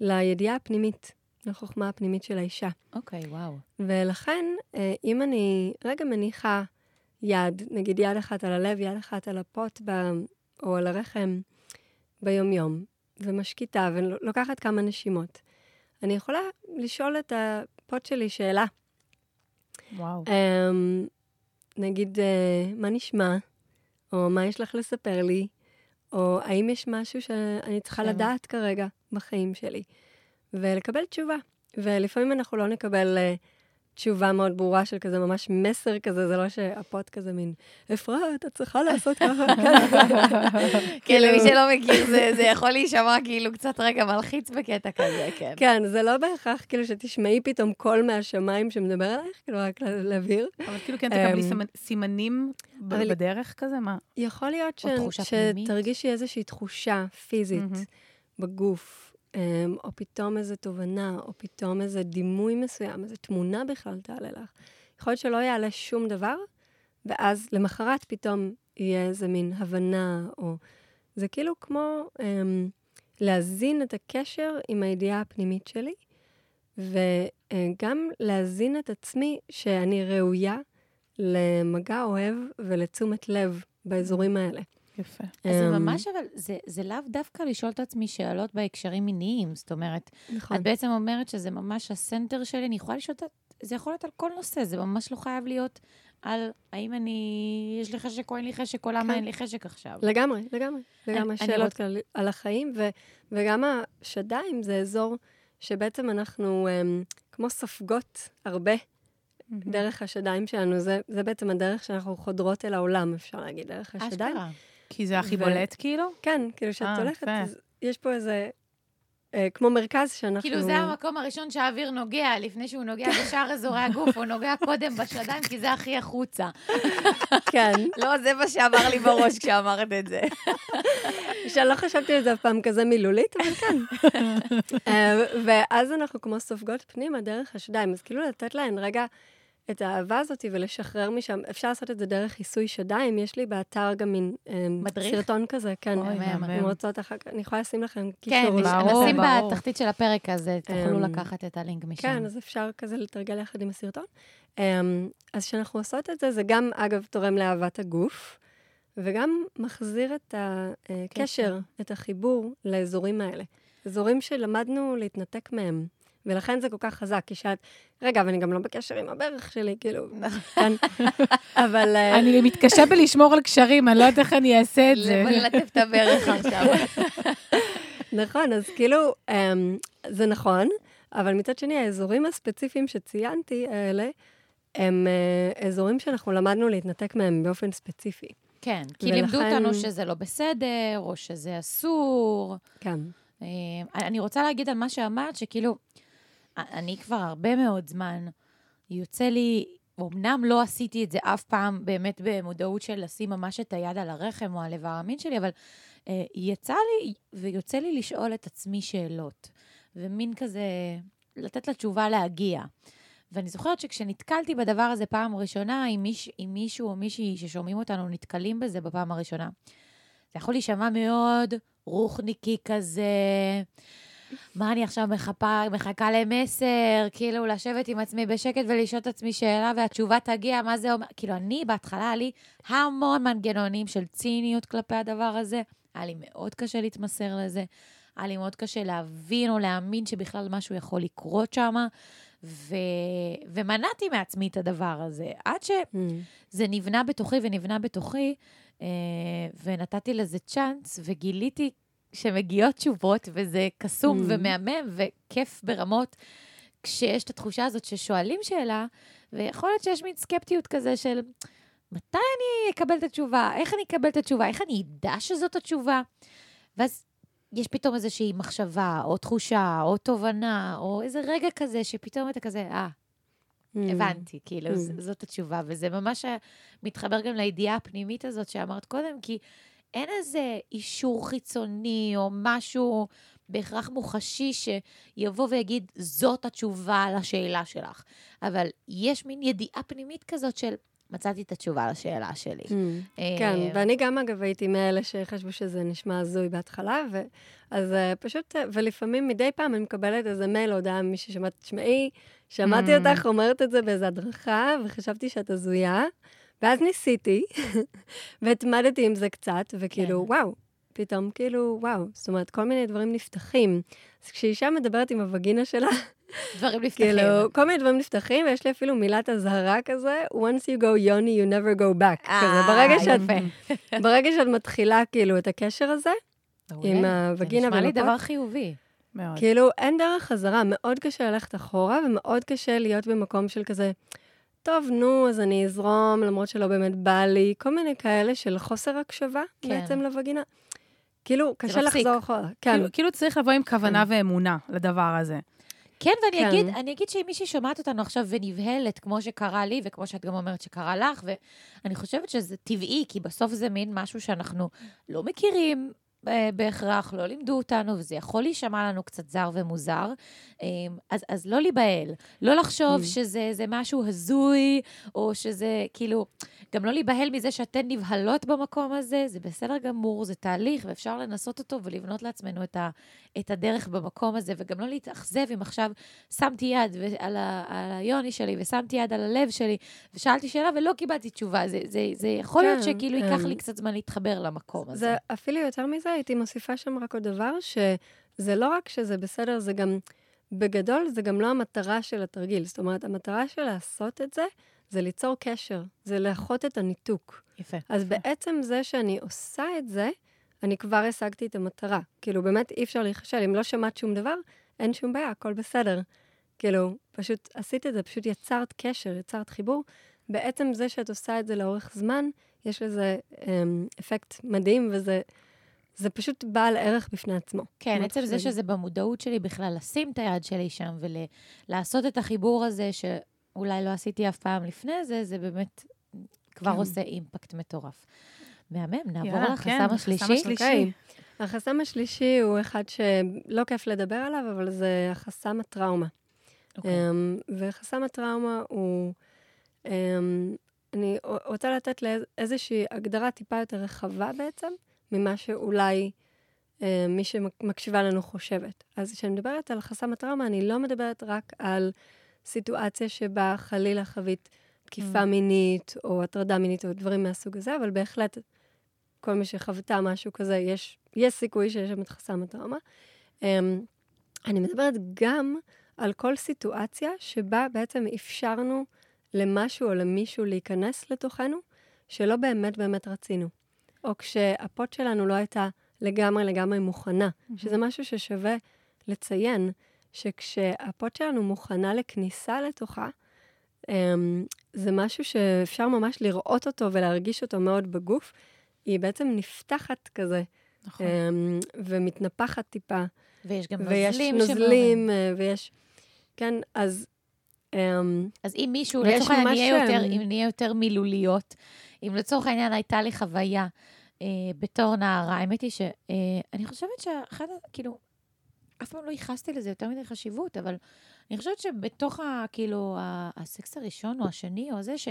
לידיעה הפנימית, לחוכמה הפנימית של האישה. אוקיי, וואו. ולכן, אה, אם אני רגע מניחה יד, נגיד יד אחת על הלב, יד אחת על הפוט ב, או על הרחם ביומיום, ומשקיטה ולוקחת כמה נשימות, אני יכולה לשאול את הפוט שלי שאלה. וואו. אמ, נגיד, אה, מה נשמע? או מה יש לך לספר לי? או האם יש משהו שאני צריכה כן. לדעת כרגע בחיים שלי? ולקבל תשובה. ולפעמים אנחנו לא נקבל אה, תשובה מאוד ברורה של כזה, ממש מסר כזה, זה לא שהפוט כזה מין, אפרת, את צריכה לעשות ככה. כן, (laughs) למי שלא מכיר, זה- זה יכול להישמע כאילו קצת רגע מלחיץ בקטע כזה, כן. כן, זה לא בהכרח כאילו שתשמעי פתאום קול מהשמיים שמדבר עלייך, כאילו רק לה- להבהיר. אבל כאילו כן תקבלי אמ, סימנ- סימנים בדרך כזה? מה? יכול להיות ש... או תחושה פנימית. שתרגישי איזושהי תחושה פיזית. בגוף, או פתאום איזו תובנה, או פתאום איזה דימוי מסוים, איזו תמונה בכלל תעלה לך. יכול להיות שלא יעלה שום דבר, ואז למחרת פתאום יהיה איזה מין הבנה, או... זה כאילו כמו אמ, להזין את הקשר עם הידיעה הפנימית שלי, וגם להזין את עצמי שאני ראויה למגע אוהב ולתשומת לב באזורים האלה. יפה. אז זה אמ, ממש, אבל זה, זה לאו דווקא לשאול את עצמי שאלות בהקשרים מיניים. זאת אומרת, נכון. את בעצם אומרת שזה ממש הסנטר שלי, אני יכולה לשאול, את- זה יכול להיות על כל נושא, זה ממש לא חייב להיות על האם אני, יש לי חשק או אין לי חשק, או למה כן. אין לי חשק עכשיו. לגמרי, לגמרי. לגמרי אני שאלות רוצ- כאלה על החיים, ו, וגם השדיים זה אזור שבעצם אנחנו um, כמו סופגות הרבה דרך השדיים שלנו. זה, זה בעצם הדרך שאנחנו חודרות אל העולם, אפשר להגיד, דרך השדיים. אשכרה. כי זה הכי ו- בולט כאילו? כן, כאילו שאת אה, הולכת. אז יש פה איזה, אה, כמו מרכז שאנחנו... כאילו, זה המקום הראשון שהאוויר נוגע, לפני שהוא נוגע בשאר אזורי הגוף, הוא נוגע קודם בשדיים, כי זה הכי החוצה. כן. (laughs) לא, זה מה שאמר לי בראש כשאמרת את זה. (laughs) שאני לא חשבתי על זה אף פעם כזה מילולית, אבל כן. (laughs) אה, ואז אנחנו כמו סופגות פנימה דרך השדיים, אז כאילו לתת להן רגע את האהבה הזאת ולשחרר משם. אפשר לעשות את זה דרך עיסוי שדיים, יש לי באתר גם מין אה, מדריך? סרטון כזה, כן. אוי, מהמם. אם רוצות אחר כך, אני יכולה לשים לכם כן, קישור. נש- ברור, נשים ברור. בתחתית של הפרק הזה, תוכלו אמ, לקחת את הלינק משם. כן, אז אפשר כזה לתרגל יחד עם הסרטון. אמ, אז כשאנחנו עושות את זה, זה גם, אגב, תורם לאהבת הגוף, וגם מחזיר את הקשר, את החיבור לאזורים האלה. אזורים שלמדנו להתנתק מהם. ולכן זה כל כך חזק, כי שאת... רגע, אבל אני גם לא בקשר עם הברך שלי, כאילו... (laughs) כן. אבל... אה, אני מתקשה בלשמור על קשרים, אני לא יודעת איך אני אעשה את זה. ללטף את הברך עכשיו. (laughs) נכון, אז כאילו, אמ, זה נכון, אבל מצד שני, האזורים הספציפיים שציינתי, האלה, הם אה, אזורים שאנחנו למדנו להתנתק מהם באופן ספציפי. כן, כי לימדו ולכן- אותנו שזה לא בסדר, או שזה אסור. כן. אה, אני רוצה להגיד על מה שאמרת, שכאילו, אני כבר הרבה מאוד זמן, יוצא לי, אמנם לא עשיתי את זה אף פעם באמת במודעות של לשים ממש את היד על הרחם או על איבר המין שלי, אבל אה, יצא לי ויוצא לי לשאול את עצמי שאלות, ומין כזה, לתת לתשובה להגיע. ואני זוכרת שכשנתקלתי בדבר הזה פעם ראשונה, אם, מיש, אם מישהו או מישהי ששומעים אותנו נתקלים בזה בפעם הראשונה, זה יכול להישמע מאוד רוחניקי כזה. מה אני עכשיו מחפה, מחכה למסר, כאילו לשבת עם עצמי בשקט ולשאול את עצמי שאלה והתשובה תגיע, מה זה אומר? כאילו, אני בהתחלה, היה לי המון מנגנונים של ציניות כלפי הדבר הזה. היה לי מאוד קשה להתמסר לזה. היה לי מאוד קשה להבין או להאמין שבכלל משהו יכול לקרות שם, ו... ומנעתי מעצמי את הדבר הזה. עד ש... Mm. זה נבנה בתוכי ונבנה בתוכי, אה, ונתתי לזה צ'אנס, וגיליתי שמגיעות תשובות, וזה קסום Mm. ומהמם וכיף ברמות, כשיש את התחושה הזאת ששואלים שאלה, ויכול להיות שיש מין סקפטיות כזה של מתי אני אקבל את התשובה, איך אני אקבל את התשובה, איך אני אדע שזאת התשובה. ואז יש פתאום איזושהי מחשבה, או תחושה, או תובנה, או איזה רגע כזה, שפתאום אתה כזה, אה, Mm. הבנתי, כאילו, Mm. זאת התשובה, וזה ממש מתחבר גם לידיעה הפנימית הזאת שאמרת קודם, כי אין איזה אישור חיצוני או משהו בהכרח מוחשי שיבוא ויגיד, זאת התשובה לשאלה שלך. אבל יש מין ידיעה פנימית כזאת של, מצאתי את התשובה לשאלה שלי. Mm. אה, כן, ואני גם, אגב, הייתי מאלה שחשבו שזה נשמע הזוי בהתחלה. אז uh, פשוט, uh, ולפעמים מדי פעם אני מקבלת איזה מייל הודעה ממישהי שאומרת, תשמעי, שמעתי Mm. אותך אומרת את זה באיזו הדרכה, וחשבתי שאת הזויה, ואז ניסיתי, והתמדתי עם זה קצת, וכאילו, כן. וואו, פתאום כאילו, וואו, זאת אומרת, כל מיני דברים נפתחים. אז כשאישה מדברת עם הווגינה שלה, דברים נפתחים. כאילו, כל מיני דברים נפתחים, ויש לי אפילו מילת אזהרה כזה, once you go yoni, you never go back. כזה, אה, ברגע שאת. ברגע שאת מתחילה כאילו את הקשר הזה, עם. הווגינה זה נשמע לי. דבר חיובי. מאוד. כאילו אין דרך חזרה, מאוד קשה ללכת אחורה, ומאוד קשה להיות במקום של כזה, טוב, נו, אז אני אזרום, למרות שלא באמת בא לי, כל מיני כאלה של חוסר הקשבה כן. בעצם לווגינה. כאילו, קשה. לחזור אחורה. כן, כאילו- כאילו צריך לבוא עם כוונה ואמונה לדבר הזה. כן, ואני כן. אגיד, אני אגיד שאם מישהי שומעת אותנו עכשיו ונבהלת, כמו שקרה לי, וכמו שאת גם אומרת שקרה לך, ואני חושבת שזה טבעי, כי בסוף זה מין משהו שאנחנו לא מכירים בהכרח, לא לימדו אותנו, וזה יכול להישמע לנו קצת זר ומוזר. אה, אז, אז לא להיבהל, לא לחשוב Mm. שזה זה משהו הזוי, או שזה כאילו, גם לא להיבהל מזה שאתן נבהלות במקום הזה, זה בסדר גמור, זה תהליך, ואפשר לנסות אותו ולבנות לעצמנו את, ה, את הדרך במקום הזה, וגם לא להתאכזב אם עכשיו שמתי יד על, ה, על היוני שלי, ושמתי יד על הלב שלי, ושאלתי שאלה ולא קיבלתי תשובה. זה, זה, זה יכול להיות כן, שכאילו ייקח אמ, לי קצת זמן להתחבר למקום הזה. זה אפילו יותר מזה, הייתי מוסיפה שם רק עוד דבר, שזה לא רק שזה בסדר, זה גם, בגדול, זה גם לא המטרה של התרגיל. זאת אומרת, המטרה של לעשות את זה, זה ליצור קשר, זה לאחות את הניתוק. יפה. אז בעצם זה שאני עושה את זה, אני כבר השגתי את המטרה. כאילו, באמת אי אפשר להיכשל. אם לא שמעת שום דבר, אין שום בעיה, הכל בסדר. כאילו, פשוט עשית את זה, פשוט יצרת קשר, יצרת חיבור. בעצם זה שאת עושה את זה לאורך זמן, יש לזה אמ, אפקט מדהים, וזה זה פשוט בעל ערך בפני עצמו. כן, עצם זה? שזה במודעות שלי בכלל, לשים את היד שלי שם ולעשות את החיבור הזה, שאולי לא עשיתי אף פעם לפני זה, זה באמת כבר כן. עושה אימפקט מטורף. מהמם, נעבור יאללה, לחסם כן, החסם השלישי. השלישי. אוקיי. החסם השלישי הוא אחד שלא כיף לדבר עליו, אבל זה החסם הטראומה. אוקיי. אמ, וחסם הטראומה הוא... אמ, אני רוצה לתת לאיזושהי הגדרה טיפה יותר רחבה בעצם, ממה שאולי אה, מי שמקשיבה לנו חושבת. אז כשאני מדברת על חסם הטראומה, אני לא מדברת רק על סיטואציה שבה חלילה חווית תקיפה Mm. מינית, או הטרדה מינית, או דברים מהסוג הזה, אבל בהחלט כל מי שחוותה משהו כזה, יש, יש סיכוי שיש שם את חסם הטראומה. אמ, אני מדברת גם על כל סיטואציה שבה בעצם אפשרנו למשהו או למישהו להיכנס לתוכנו, שלא באמת באמת רצינו. או כשהפוט שלנו לא הייתה לגמרי לגמרי מוכנה, שזה משהו ששווה לציין, שכשהפוט שלנו מוכנה לכניסה לתוכה, אמ, זה משהו שאפשר ממש לראות אותו ולהרגיש אותו מאוד בגוף. היא בעצם נפתחת כזה, נכון. אמ, ומתנפחת טיפה. ויש גם ויש נוזלים. נוזלים, אה, ויש... כן, אז... אמ, אז אם מישהו, לצורך העניין, נהיה יותר, אם נהיה יותר מילוליות, אם לצורך העניין הייתה לי חוויה אה, בתור נערה, האמת היא שאני חושבת שאחד, כאילו, אף פעם לא ייחסתי לזה יותר מדי חשיבות, אבל אני חושבת שבתוך, ה, כאילו, ה- הסקס הראשון או השני או זה, ש...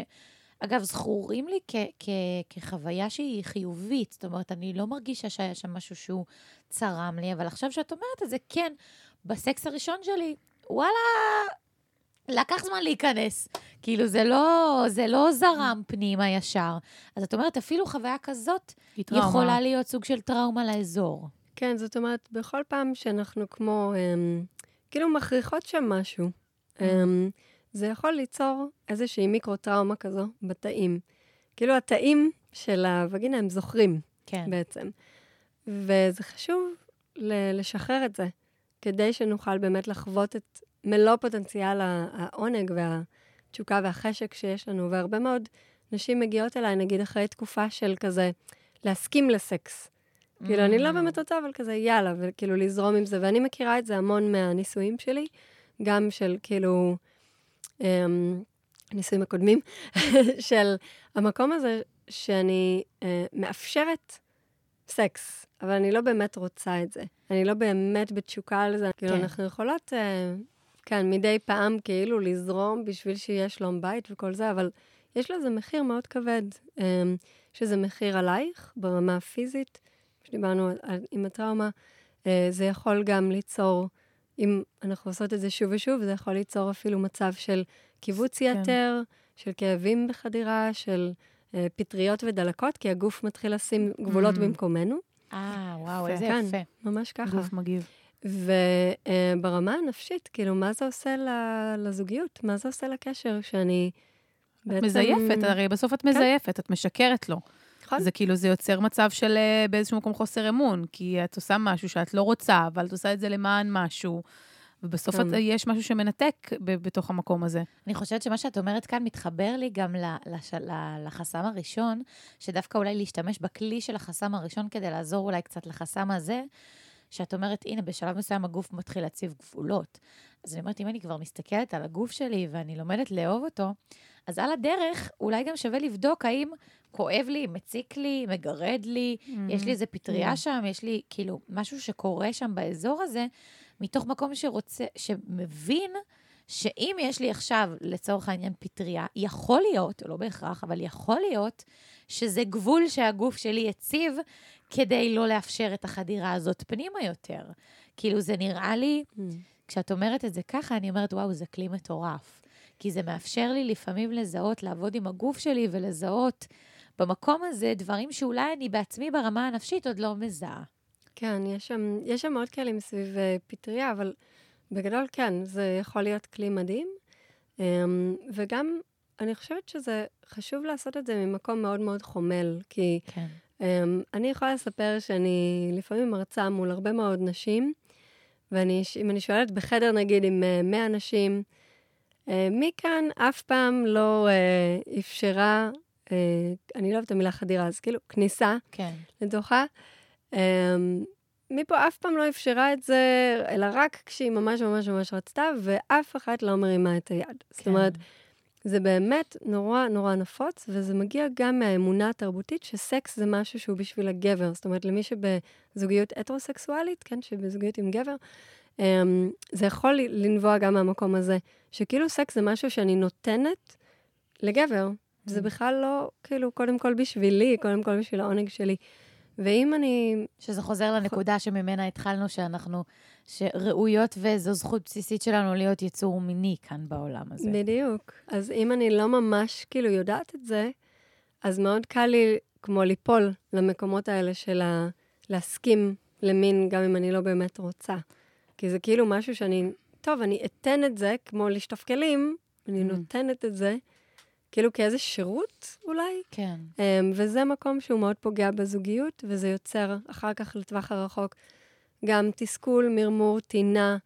אגב, זכורים לי כ- כ- כחוויה שהיא חיובית, זאת אומרת, אני לא מרגישה שהיה שם משהו שהוא צרם לי, אבל עכשיו שאת אומרת את זה, כן, בסקס הראשון שלי, וואלה, לקח זמן להיכנס. כאילו, זה לא, זה לא זרם פנימה ישר. אז את אומרת, אפילו חוויה כזאת. יכולה להיות סוג של טראומה לאזור. כן, זאת אומרת, בכל פעם שאנחנו כמו, אמ, כאילו מכריחות שם משהו, אמ, זה יכול ליצור איזושהי מיקרו-טראומה כזו בתאים. כאילו, התאים של הווגינה הם זוכרים כן. בעצם. וזה חשוב ל- לשחרר את זה, כדי שנוכל באמת לחוות את מלוא פוטנציאל העונג והתשוקה והחשק שיש לנו. והרבה מאוד נשים מגיעות אליי, נגיד, אחרי תקופה של כזה, להסכים לסקס. כאילו, אני לא Mm. באמת רוצה, אבל כזה, יאללה, וכאילו לזרום עם זה. ואני מכירה את זה המון מהנישואים שלי, גם של כאילו, אמ, הנישואים הקודמים, (laughs) של המקום הזה שאני אה, מאפשרת סקס, אבל אני לא באמת רוצה את זה. אני לא באמת בתשוקה על זה. כאילו, כן. אנחנו יכולות, אה, כן, מדי פעם כאילו לזרום בשביל שיהיה שלום בית וכל זה, אבל יש לזה מחיר מאוד כבד, אה, שזה מחיר עלייך ברמה הפיזית, שדיברנו על, עם הטראומה, אה, זה יכול גם ליצור, אם אנחנו עושות את זה שוב ושוב, זה יכול ליצור אפילו מצב של קיבוץ כן. יתר, של כאבים בחדירה, של אה, פטריות ודלקות, כי הגוף מתחיל לשים גבולות Mm. במקומנו, אה, וואו, יפה. איזה כן. יפה. ממש ככה. גוף מגיב. וברמה הנפשית, כאילו, מה זה עושה לזוגיות? מה זה עושה לקשר שאני את מזייפת, הרי בסוף את מזייפת, את משקרת לו. נכון? זה כאילו, זה יוצר מצב של אה, באיזשהו מקום חוסר אמון, כי את עושה משהו שאת לא רוצה, אבל את עושה את זה למען משהו, ובסוף כן. את, יש משהו שמנתק ב- בתוך המקום הזה. אני חושבת שמה שאת אומרת כאן מתחבר לי גם ל- לש- ל- לחסם הראשון, שדווקא אולי להשתמש בכלי של החסם הראשון כדי לעזור אולי קצת לחסם הזה, שאת אומרת, הנה, בשלב מסוים הגוף מתחיל להציב גבולות. אז אני אומרת, אם אני כבר מסתכלת על הגוף שלי ואני לומדת לאהוב אותו, אז על הדרך אולי גם שווה לבדוק האם כואב לי, מציק לי, מגרד לי, יש לי איזה פטריה Mm. שם, יש לי כאילו משהו שקורה שם באזור הזה, מתוך מקום שרוצה, שמבין שאם יש לי עכשיו, לצורך העניין, פטריה, יכול להיות, לא בהכרח, אבל יכול להיות, שזה גבול שהגוף שלי הציב כדי לא לאפשר את החדירה הזאת פנימה יותר. כאילו, זה נראה לי, Mm. כשאת אומרת את זה ככה, אני אומרת, וואו, זה כלי מטורף. כי זה מאפשר לי לפעמים לזהות, לעבוד עם הגוף שלי ולזהות במקום הזה דברים שאולי אני בעצמי ברמה הנפשית עוד לא מזהה. כן, יש שם, יש שם עוד כלים סביב אה, פטריה, אבל בגדול כן, זה יכול להיות כלי מדהים. אמ, וגם, אני חושבת שזה חשוב לעשות את זה ממקום מאוד מאוד חומל, כי כן. אמ, אני יכולה לספר שאני לפעמים מרצה מול הרבה מאוד נשים, ואם אני שואלת בחדר, נגיד, עם אה, 100 נשים, אה, מי כאן אף פעם לא אה, אפשרה, אה, אני לא אוהבת את המילה חדירה, אז כאילו, כניסה כן. לתוכה, אמ, מפה אף פעם לא אפשרה את זה, אלא רק כשהיא ממש ממש ממש רצתה, ואף אחת לא מרימה את היד. כן. זאת אומרת, זה באמת נורא נורא נפוץ, וזה מגיע גם מהאמונה התרבותית שסקס זה משהו שהוא בשביל הגבר. זאת אומרת, למי שבזוגיות הטרוסקסואלית, כן, שבזוגיות עם גבר, אמ, זה יכול לנבוע גם מהמקום הזה, שכאילו סקס זה משהו שאני נותנת לגבר. זה mm. בכלל לא, כאילו, קודם כל בשבילי, קודם כל בשביל העונג שלי. ואם אני... שזה חוזר לנקודה שממנה התחלנו, שאנחנו, שראויות וזו זכות בסיסית שלנו להיות יצור מיני כאן בעולם הזה. בדיוק. אז אם אני לא ממש כאילו יודעת את זה, אז מאוד קל לי כמו ליפול למקומות האלה של ה... להסכים למין, גם אם אני לא באמת רוצה. כי זה כאילו משהו שאני, טוב, אני אתן את זה, כמו לשטוף כלים, אני mm. נותנת את זה, כאילו כאיזה שירות אולי. כן. Um, וזה מקום שהוא מאוד פוגע בזוגיות, וזה יוצר אחר כך לטווח הרחוק גם תסכול, מרמור, טינה,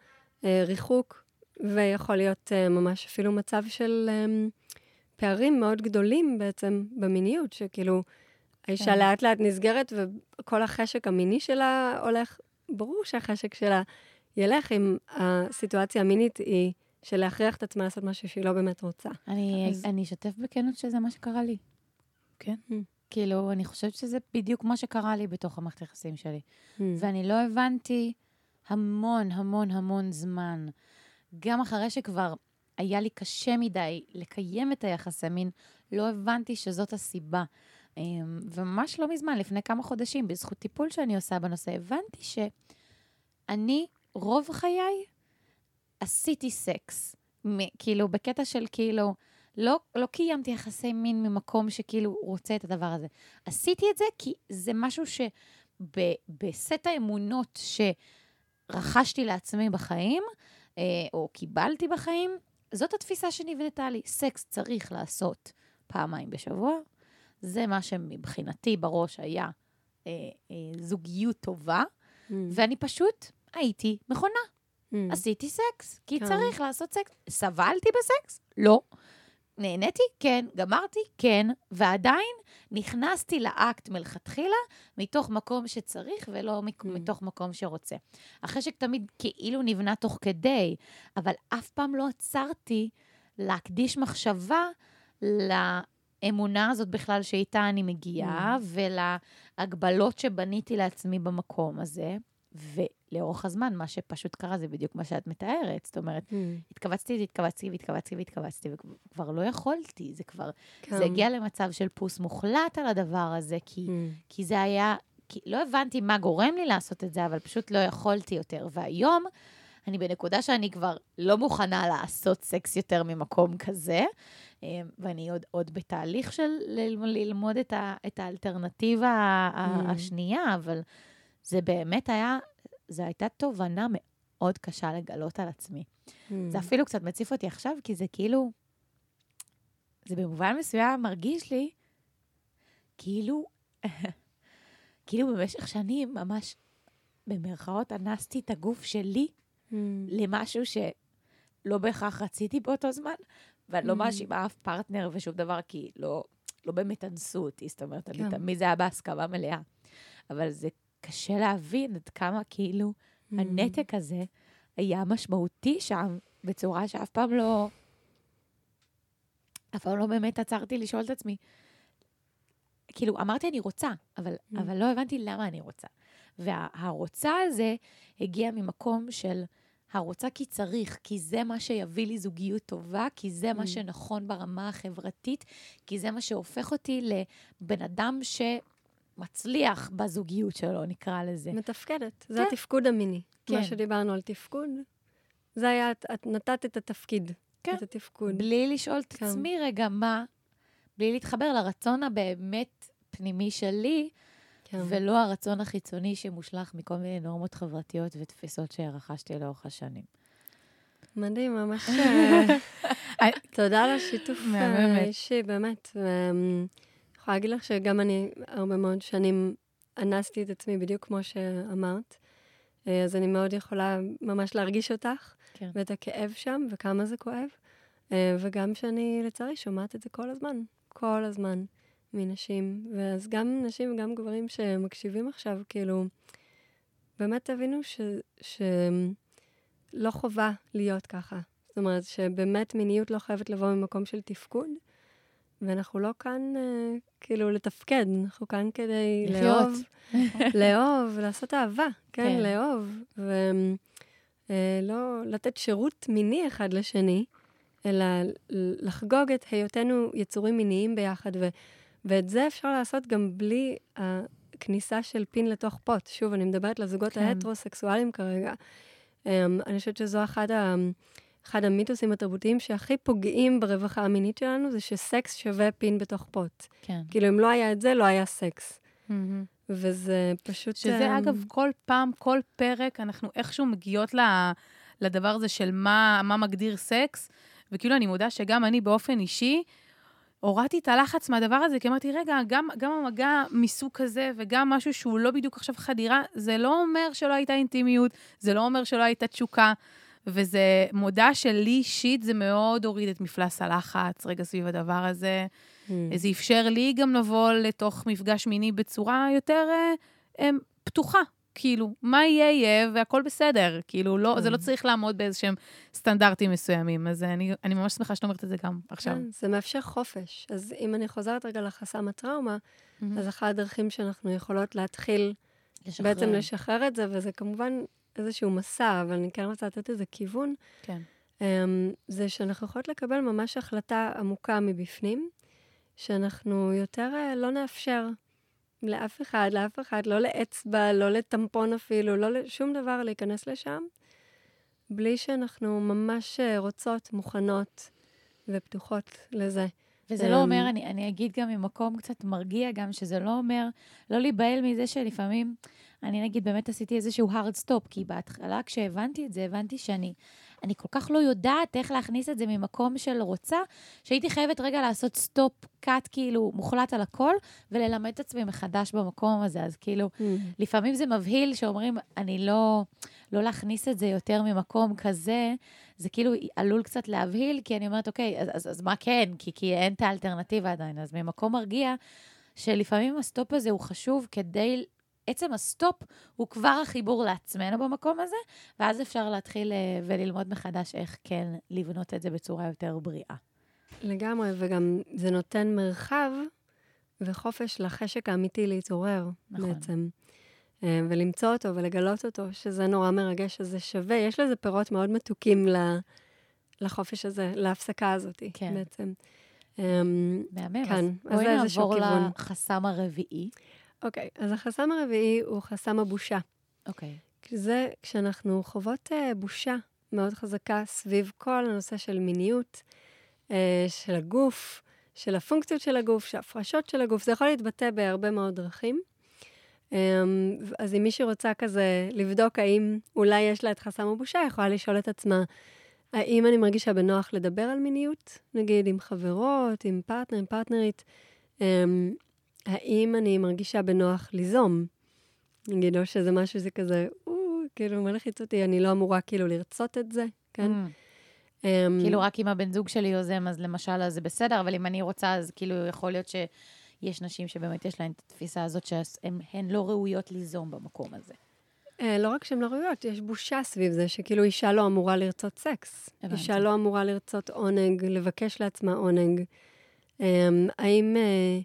uh, ריחוק, ויכול להיות uh, ממש אפילו מצב של um, פערים מאוד גדולים בעצם במיניות, שכאילו האישה כן. לאט לאט נסגרת וכל החשק המיני שלה הולך, ברור שהחשק שלה ילך אם הסיטואציה המינית היא... של להכריח את עצמה לעשות משהו שהיא לא באמת רוצה. אני, אז... אני אשתף בכנות שזה מה שקרה לי. כן. כאילו, אני חושבת שזה בדיוק מה שקרה לי בתוך המערכת היחסים שלי. Mm. ואני לא הבנתי המון, המון, המון זמן. גם אחרי שכבר היה לי קשה מדי לקיים את היחסי מין, לא הבנתי שזאת הסיבה. אמ, וממש לא מזמן, לפני כמה חודשים, בזכות טיפול שאני עושה בנושא, הבנתי שאני, רוב חיי, עשיתי סקס. כאילו, בקטע של כאילו, לא, לא קיימתי יחסי מין ממקום שכאילו רוצה את הדבר הזה. עשיתי את זה כי זה משהו שבסט האמונות שרכשתי לעצמי בחיים, אה, או קיבלתי בחיים, זאת התפיסה שנבנתה לי. סקס צריך לעשות פעמיים בשבוע. זה מה שמבחינתי בראש היה אה, אה, זוגיות טובה, mm. ואני פשוט הייתי מכונה. Mm. עשיתי סקס, כי כן. צריך לעשות סקס. סבלתי בסקס? לא. נהניתי? כן. גמרתי? כן. ועדיין נכנסתי לאקט מלכתחילה מתוך מקום שצריך ולא mm. מתוך מקום שרוצה. החשק תמיד כאילו נבנה תוך כדי, אבל אף פעם לא עצרתי להקדיש מחשבה לאמונה הזאת בכלל שאיתה אני מגיעה, mm. ולהגבלות שבניתי לעצמי במקום הזה. ולאורך הזמן, מה שפשוט קרה זה בדיוק מה שאת מתארת. זאת אומרת, mm. התכווצתי, התכווצתי והתכווצתי והתכווצתי, וכבר לא יכולתי. זה כבר, כן. זה הגיע למצב של פוס מוחלט על הדבר הזה, כי, mm. כי זה היה, כי לא הבנתי מה גורם לי לעשות את זה, אבל פשוט לא יכולתי יותר. והיום, אני בנקודה שאני כבר לא מוכנה לעשות סקס יותר ממקום כזה, אה, ואני עוד, עוד בתהליך של ללמוד את, ה, את האלטרנטיבה mm. השנייה, אבל... זה באמת היה, זו הייתה תובנה מאוד קשה לגלות על עצמי. Mm. זה אפילו קצת מציף אותי עכשיו, כי זה כאילו, זה במובן מסוים מרגיש לי כאילו, (laughs) כאילו במשך שנים ממש, במרכאות, אנסתי את הגוף שלי mm. למשהו שלא בהכרח רציתי באותו זמן, ואני לא mm. מאשימה אף פרטנר ושום דבר, כי לא, לא באמת אנסו אותי, זאת אומרת, כן. אני תמיד זה היה בהסכמה מלאה. אבל זה קשה להבין עד כמה כאילו mm. הנתק הזה היה משמעותי שם, בצורה שאף פעם לא... אף פעם לא באמת עצרתי לשאול את עצמי. כאילו, אמרתי אני רוצה, אבל, mm. אבל לא הבנתי למה אני רוצה. והרוצה הזה הגיע ממקום של הרוצה כי צריך, כי זה מה שיביא לי זוגיות טובה, כי זה mm. מה שנכון ברמה החברתית, כי זה מה שהופך אותי לבן אדם ש... מצליח בזוגיות שלו, נקרא לזה. מתפקדת. כן. זה התפקוד המיני. כן. מה שדיברנו על תפקוד, זה היה, את, נתת את התפקיד, כן. את התפקוד. בלי לשאול את כן. עצמי רגע מה, בלי להתחבר לרצון הבאמת פנימי שלי, כן. ולא הרצון החיצוני שמושלך מכל מיני נורמות חברתיות ותפיסות שרכשתי לאורך השנים. מדהים, ממש... (laughs) אה, תודה על השיתוף האישי, באמת. יכולה להגיד לך שגם אני הרבה מאוד שנים אנסתי את עצמי בדיוק כמו שאמרת. אה, אז אני מאוד יכולה ממש להרגיש אותך, כן. ואת הכאב שם, וכמה זה כואב. אה, וגם שאני, לצערי, שומעת את זה כל הזמן, כל הזמן, מנשים, ואז גם נשים וגם גברים שמקשיבים עכשיו, כאילו, באמת תבינו ש... שלא חובה להיות ככה. זאת אומרת, שבאמת מיניות לא חייבת לבוא ממקום של תפקוד, ואנחנו לא כאן אה, כאילו לתפקד, אנחנו כאן כדי לחיות. לאהוב, לאהוב, לעשות אהבה, כן, כן. לאהוב, ולא לתת שירות מיני אחד לשני, אלא לחגוג את היותנו יצורים מיניים ביחד, ו, ואת זה אפשר לעשות גם בלי הכניסה של פין לתוך פוט. שוב, אני מדברת לזוגות כן. ההטרוסקסואליים כרגע. Um, אני חושבת שזו אחת ה... אחד המיתוסים התרבותיים שהכי פוגעים ברווחה המינית שלנו, זה שסקס שווה פין בתוך פוט. כן. כאילו, אם לא היה את זה, לא היה סקס. מהמם. וזה פשוט... שזה, אמ, אגב, כל פעם, כל פרק, אנחנו איכשהו מגיעות ל- לדבר הזה של מה, מה מגדיר סקס, וכאילו, אני מודה שגם אני באופן אישי, הורדתי את הלחץ מהדבר הזה, כי אמרתי, רגע, גם, גם המגע מסוג כזה, וגם משהו שהוא לא בדיוק עכשיו חדירה, זה לא אומר שלא הייתה אינטימיות, זה לא אומר שלא הייתה תשוקה, וזה מודה שלי אישית זה מאוד הוריד את מפלס הלחץ, רגע, סביב הדבר הזה. אמ, זה אפשר לי גם לבוא לתוך מפגש מיני בצורה יותר אה, אה, פתוחה. כאילו, מה יהיה יהיה והכל בסדר. כאילו, לא, זה לא כן. צריך לעמוד באיזשהם סטנדרטים מסוימים. אז אני, אני ממש שמחה שאת אומרת את זה גם עכשיו. כן, זה מאפשר חופש. אז אם אני חוזרת רגע לחסם הטראומה, מהמם. אז אחת הדרכים שאנחנו יכולות להתחיל לשחרר. בעצם לשחרר את זה, וזה כמובן איזשהו מסע, אבל אני כן רוצה לתת איזה כיוון, כן. אמ, זה שאנחנו יכולות לקבל ממש החלטה עמוקה מבפנים, שאנחנו יותר אה, לא נאפשר לאף אחד, לאף אחד, לא לאצבע, לא לטמפון אפילו, לא לשום דבר להיכנס לשם, בלי שאנחנו ממש אה, רוצות, מוכנות ופתוחות לזה. וזה לא אמ, אומר, אני, אני אגיד גם ממקום קצת מרגיע גם, שזה לא אומר, לא להיבהל מזה שלפעמים, אני נגיד באמת עשיתי איזשהו hard stop, כי בהתחלה כשהבנתי את זה, הבנתי שאני אני כל כך לא יודעת איך להכניס את זה ממקום של רוצה, שהייתי חייבת רגע לעשות stop, cut כאילו מוחלט על הכל, וללמד את עצמי מחדש במקום הזה. אז כאילו, לפעמים זה מבהיל שאומרים, אני לא, לא להכניס את זה יותר ממקום כזה, זה כאילו עלול קצת להבהיל, כי אני אומרת, אוקיי, אז, אז, אז מה כן? כי, כי אין את האלטרנטיבה עדיין. אז ממקום מרגיע, שלפעמים ה stop הזה הוא חשוב כדי, עצם ה stop הוא כבר החיבור לעצמנו במקום הזה, ואז אפשר להתחיל אה, וללמוד מחדש איך כן לבנות את זה בצורה יותר בריאה. לגמרי, וגם זה נותן מרחב וחופש לחשק האמיתי להתעורר נכון. בעצם. אה, ולמצוא אותו ולגלות אותו, שזה נורא מרגש, אז זה שווה. יש לזה פירות מאוד מתוקים לחופש הזה, להפסקה הזאת, כן. בעצם. אמ, מהמם. כן, אז בואי זה איזשהו נעבור כיוון. לחסם הרביעי. אוקיי, אז החסם הרביעי הוא חסם הבושה. אוקיי. זה כשאנחנו חוות uh, בושה מאוד חזקה סביב כל הנושא של מיניות, uh, של הגוף, של הפונקציות של הגוף, של ההפרשות של הגוף, זה יכול להתבטא בהרבה מאוד דרכים. Um, אז אם מישהי רוצה כזה לבדוק האם אולי יש לה את חסם הבושה, היא יכולה לשאול את עצמה, האם אני מרגישה בנוח לדבר על מיניות, נגיד עם חברות, עם פרטנר, עם פרטנרית, um, האם אני מרגישה בנוח ליזום? נגיד, או שזה משהו שזה כזה, או, כאילו, מלחיץ אותי, אני לא אמורה כאילו לרצות את זה, כן? Mm. אמ, כאילו, רק אם הבן זוג שלי יוזם, אז למשל, אז זה בסדר, אבל אם אני רוצה, אז כאילו, יכול להיות שיש נשים שבאמת יש להן את התפיסה הזאת שהן לא ראויות ליזום במקום הזה. אה, לא רק שהן לא ראויות, יש בושה סביב זה, שכאילו אישה לא אמורה לרצות סקס. הבנתי. אישה לא אמורה לרצות עונג, לבקש לעצמה עונג. אמ, האם אה,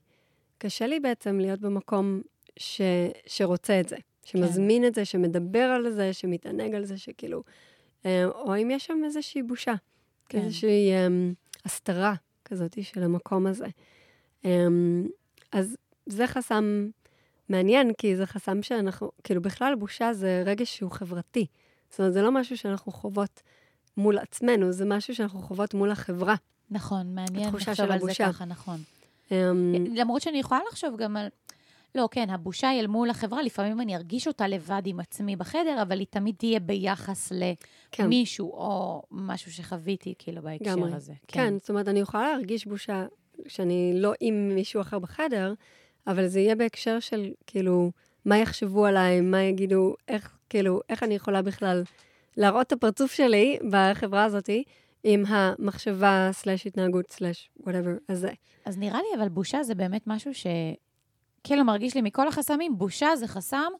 קשה לי בעצם להיות במקום ש, שרוצה את זה, שמזמין את זה, שמדבר על זה, שמתענג על זה, שכאילו... אה, או האם יש שם איזושהי בושה, כן. איזושהי אמ, הסתרה כזאת של המקום הזה. אמ, אז זה חסם מעניין, כי זה חסם שאנחנו, כאילו בכלל בושה זה רגש שהוא חברתי. זאת אומרת, זה לא משהו שאנחנו חוות מול עצמנו, זה משהו שאנחנו חוות מול החברה. נכון, מעניין לחשוב על זה. ככה, נכון. אמ, למרות שאני יכולה לחשוב גם על... לא, כן, הבושה היא אל מול החברה, לפעמים אני ארגיש אותה לבד עם עצמי בחדר, אבל היא תמיד תהיה ביחס כן, למישהו, או משהו שחוויתי, כאילו, בהקשר לגמרי. הזה. כן, זאת אומרת, אני יכולה להרגיש בושה שאני לא עם מישהו אחר בחדר, אבל זה יהיה בהקשר של, כאילו, מה יחשבו עליי, מה יגידו, איך, כאילו, איך אני יכולה בכלל להראות את הפרצוף שלי בחברה הזאת, עם המחשבה, סלש התנהגות, סלש whatever הזה. אז נראה לי, אבל בושה זה באמת משהו ש... כאילו מרגיש לי מכל החסמים, בושה זה חסם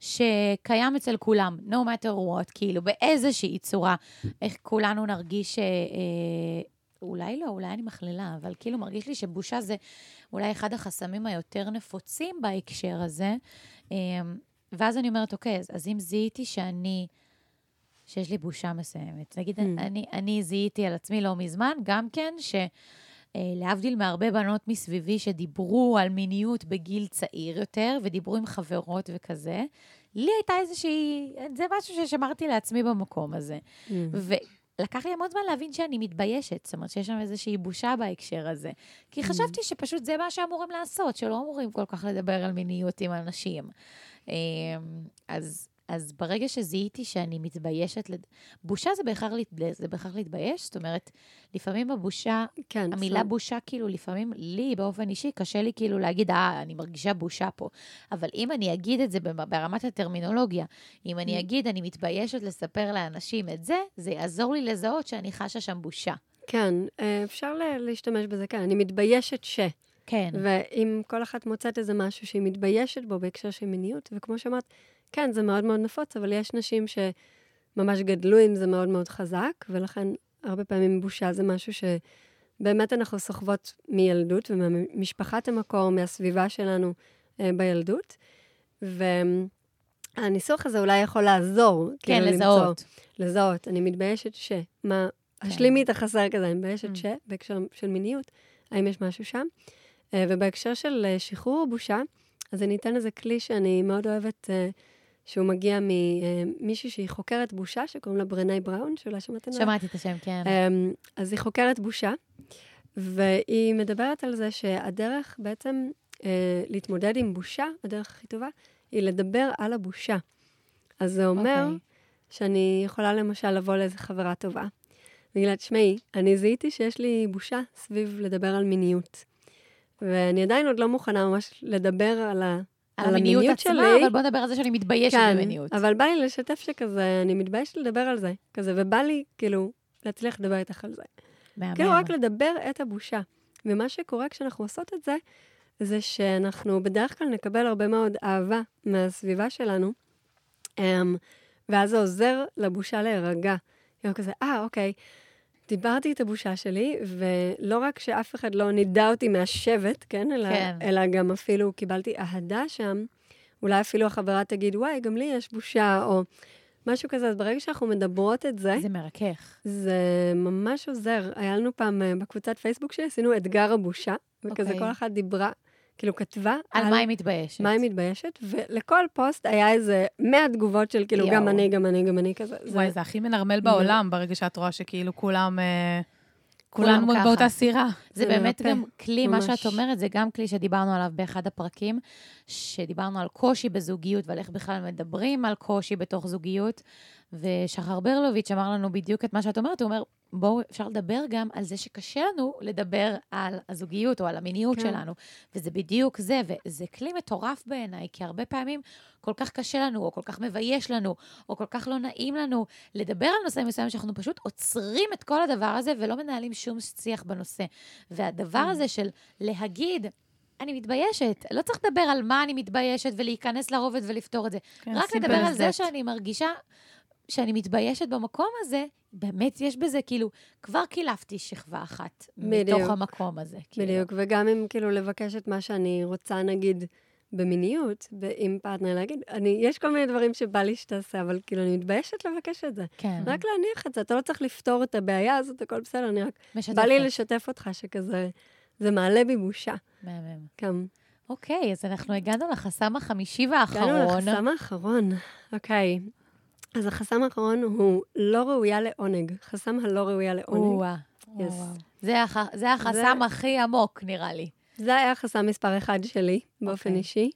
שקיים אצל כולם, no matter what, כאילו באיזושהי צורה, איך כולנו נרגיש, אה, אה, אולי לא, אולי אני מכלילה, אבל כאילו מרגיש לי שבושה זה אולי אחד החסמים היותר נפוצים בהקשר הזה. אה, ואז אני אומרת, אוקיי, אז, אז אם זיהיתי שאני, שיש לי בושה מסוימת, נגיד, Mm. אני, אני זיהיתי על עצמי לא מזמן, גם כן, ש... אה, להבדיל מהרבה בנות מסביבי שדיברו על מיניות בגיל צעיר יותר, ודיברו עם חברות וכזה, לי הייתה איזושהי, זה משהו ששמרתי לעצמי במקום הזה. Mm. ולקח לי המון זמן להבין שאני מתביישת, זאת אומרת שיש שם איזושהי בושה בהקשר הזה. כי חשבתי שפשוט זה מה שאמורים לעשות, שלא אמורים כל כך לדבר על מיניות עם אנשים. אה, אז... אז ברגע שזיהיתי שאני מתביישת, לד... בושה זה בהכרח. זה בהכרח להתבייש, זאת אומרת, לפעמים בבושה, כן. המילה זאת- בושה, כאילו, לפעמים לי, באופן אישי, קשה לי כאילו להגיד, אה, אני מרגישה בושה פה. אבל אם אני אגיד את זה ברמת הטרמינולוגיה, אם אני Mm. אגיד, אני מתביישת לספר לאנשים את זה, זה יעזור לי לזהות שאני חשה שם בושה. כן, אה, אפשר להשתמש בזה, כן. אני מתביישת ש... כן. ואם כל אחת מוצאת איזה משהו שהיא מתביישת בו בהקשר של מיניות, וכמו שאמרת, כן, זה מאוד מאוד נפוץ, אבל יש נשים שממש גדלו עם זה מאוד מאוד חזק, ולכן הרבה פעמים בושה זה משהו שבאמת אנחנו סוחבות מילדות וממשפחת המקור, מהסביבה שלנו אה, בילדות. והניסוח הזה אולי יכול לעזור. כן, כאילו, לזהות. למצוא, לזהות. אני מתביישת ש... מה... כן. השלימי את החסר כזה, אני מתביישת Mm. ש... בהקשר של מיניות, האם יש משהו שם? אה, ובהקשר של אה, שחרור בושה, אז אני אתן איזה כלי שאני מאוד אוהבת, אה, שהוא מגיע ממישהי שהיא חוקרת בושה, שקוראים לה ברני בראון, שאולי שמעתם עליה. שמעתי את השם, כן. אמ, אז היא חוקרת בושה, והיא מדברת על זה שהדרך בעצם אה, להתמודד עם בושה, הדרך הכי טובה, היא לדבר על הבושה. אז זה אומר אוקיי. שאני יכולה למשל לבוא לאיזה חברה טובה, ולהגיד, תשמעי, אני זיהיתי שיש לי בושה סביב לדבר על מיניות. ואני עדיין עוד לא מוכנה ממש לדבר על ה... על המיניות המיניות עצמה, שלי. אבל בוא נדבר על זה שאני מתביישת כן, במיניות. אבל בא לי לשתף שכזה, אני מתביישת לדבר על זה, כזה, ובא לי, כאילו, להצליח לדבר איתך על זה. מהמם. כאילו, רק לדבר את הבושה. ומה שקורה כשאנחנו עושות את זה, זה שאנחנו בדרך כלל נקבל הרבה מאוד אהבה מהסביבה שלנו, אמ, ואז זה עוזר לבושה להירגע. כאילו כזה, אה, אוקיי, דיברתי את הבושה שלי, ולא רק שאף אחד לא נידה אותי מהשבט, כן? אלא, כן. אלא גם אפילו קיבלתי אהדה שם. אולי אפילו החברה תגיד, וואי, גם לי יש בושה, או משהו כזה. אז ברגע שאנחנו מדברות את זה, זה מרכך. זה ממש עוזר. היה לנו פעם אה, בקבוצת פייסבוק שלי, עשינו אתגר הבושה, וכזה אוקיי. כל אחת דיברה, כאילו כתבה על מה היא מתביישת. מה היא מתביישת, ולכל פוסט היה איזה 100 תגובות של כאילו, יואו. גם אני, גם אני, גם אני, כזה. זה- וואי, זה הכי מנרמל בעולם, ברגע שאת רואה שכאילו כולם... אה, כולם ככה. באותה סירה. זה זה באמת מרפא, גם כלי, מה ממש. שאת אומרת, זה גם כלי שדיברנו עליו באחד הפרקים, שדיברנו על קושי בזוגיות ועל איך בכלל מדברים על קושי בתוך זוגיות. ושחר ברלוביץ' אמר לנו בדיוק את מה שאת אומרת, הוא אומר, בואו, אפשר לדבר גם על זה שקשה לנו לדבר על הזוגיות או על המיניות כן. שלנו. וזה בדיוק זה, וזה כלי מטורף בעיניי, כי הרבה פעמים כל כך קשה לנו, או כל כך מבייש לנו, או כל כך לא נעים לנו לדבר על נושא מסוים, שאנחנו פשוט עוצרים את כל הדבר הזה ולא מנהלים שום שיח בנושא. והדבר הזה של להגיד, אני מתביישת, לא צריך לדבר על מה אני מתביישת ולהיכנס לרובד ולפתור את זה. כן, רק לדבר על זה. שאני מרגישה שאני מתביישת במקום הזה, באמת יש בזה, כאילו, כבר קילפתי שכבה אחת בדיוק. מתוך המקום הזה. כאילו. בדיוק, וגם אם כאילו לבקש את מה שאני רוצה, נגיד, במיניות, עם פרטנר, להגיד, אני, יש כל מיני דברים שבא לי שתעשה, אבל כאילו, אני מתביישת לבקש את זה. כן, רק להניח את זה, אתה לא צריך לפתור את הבעיה הזאת, הכל בסדר, אני רק... משתפת. בא לי לשתף אותך שכזה, זה מעלה בי בושה. מהמם. גם. אוקיי, אז אנחנו הגענו לחסם החמישי הגענו והאחרון. לחסם האחרון. אוקיי. אז החסם האחרון הוא לא ראויה לעונג. חסם הלא ראויה לעונג. Yes. זה הח- זה החסם הכי עמוק, נראה לי. זה היה חסם מספר אחד שלי, באופן אוקיי. אישי.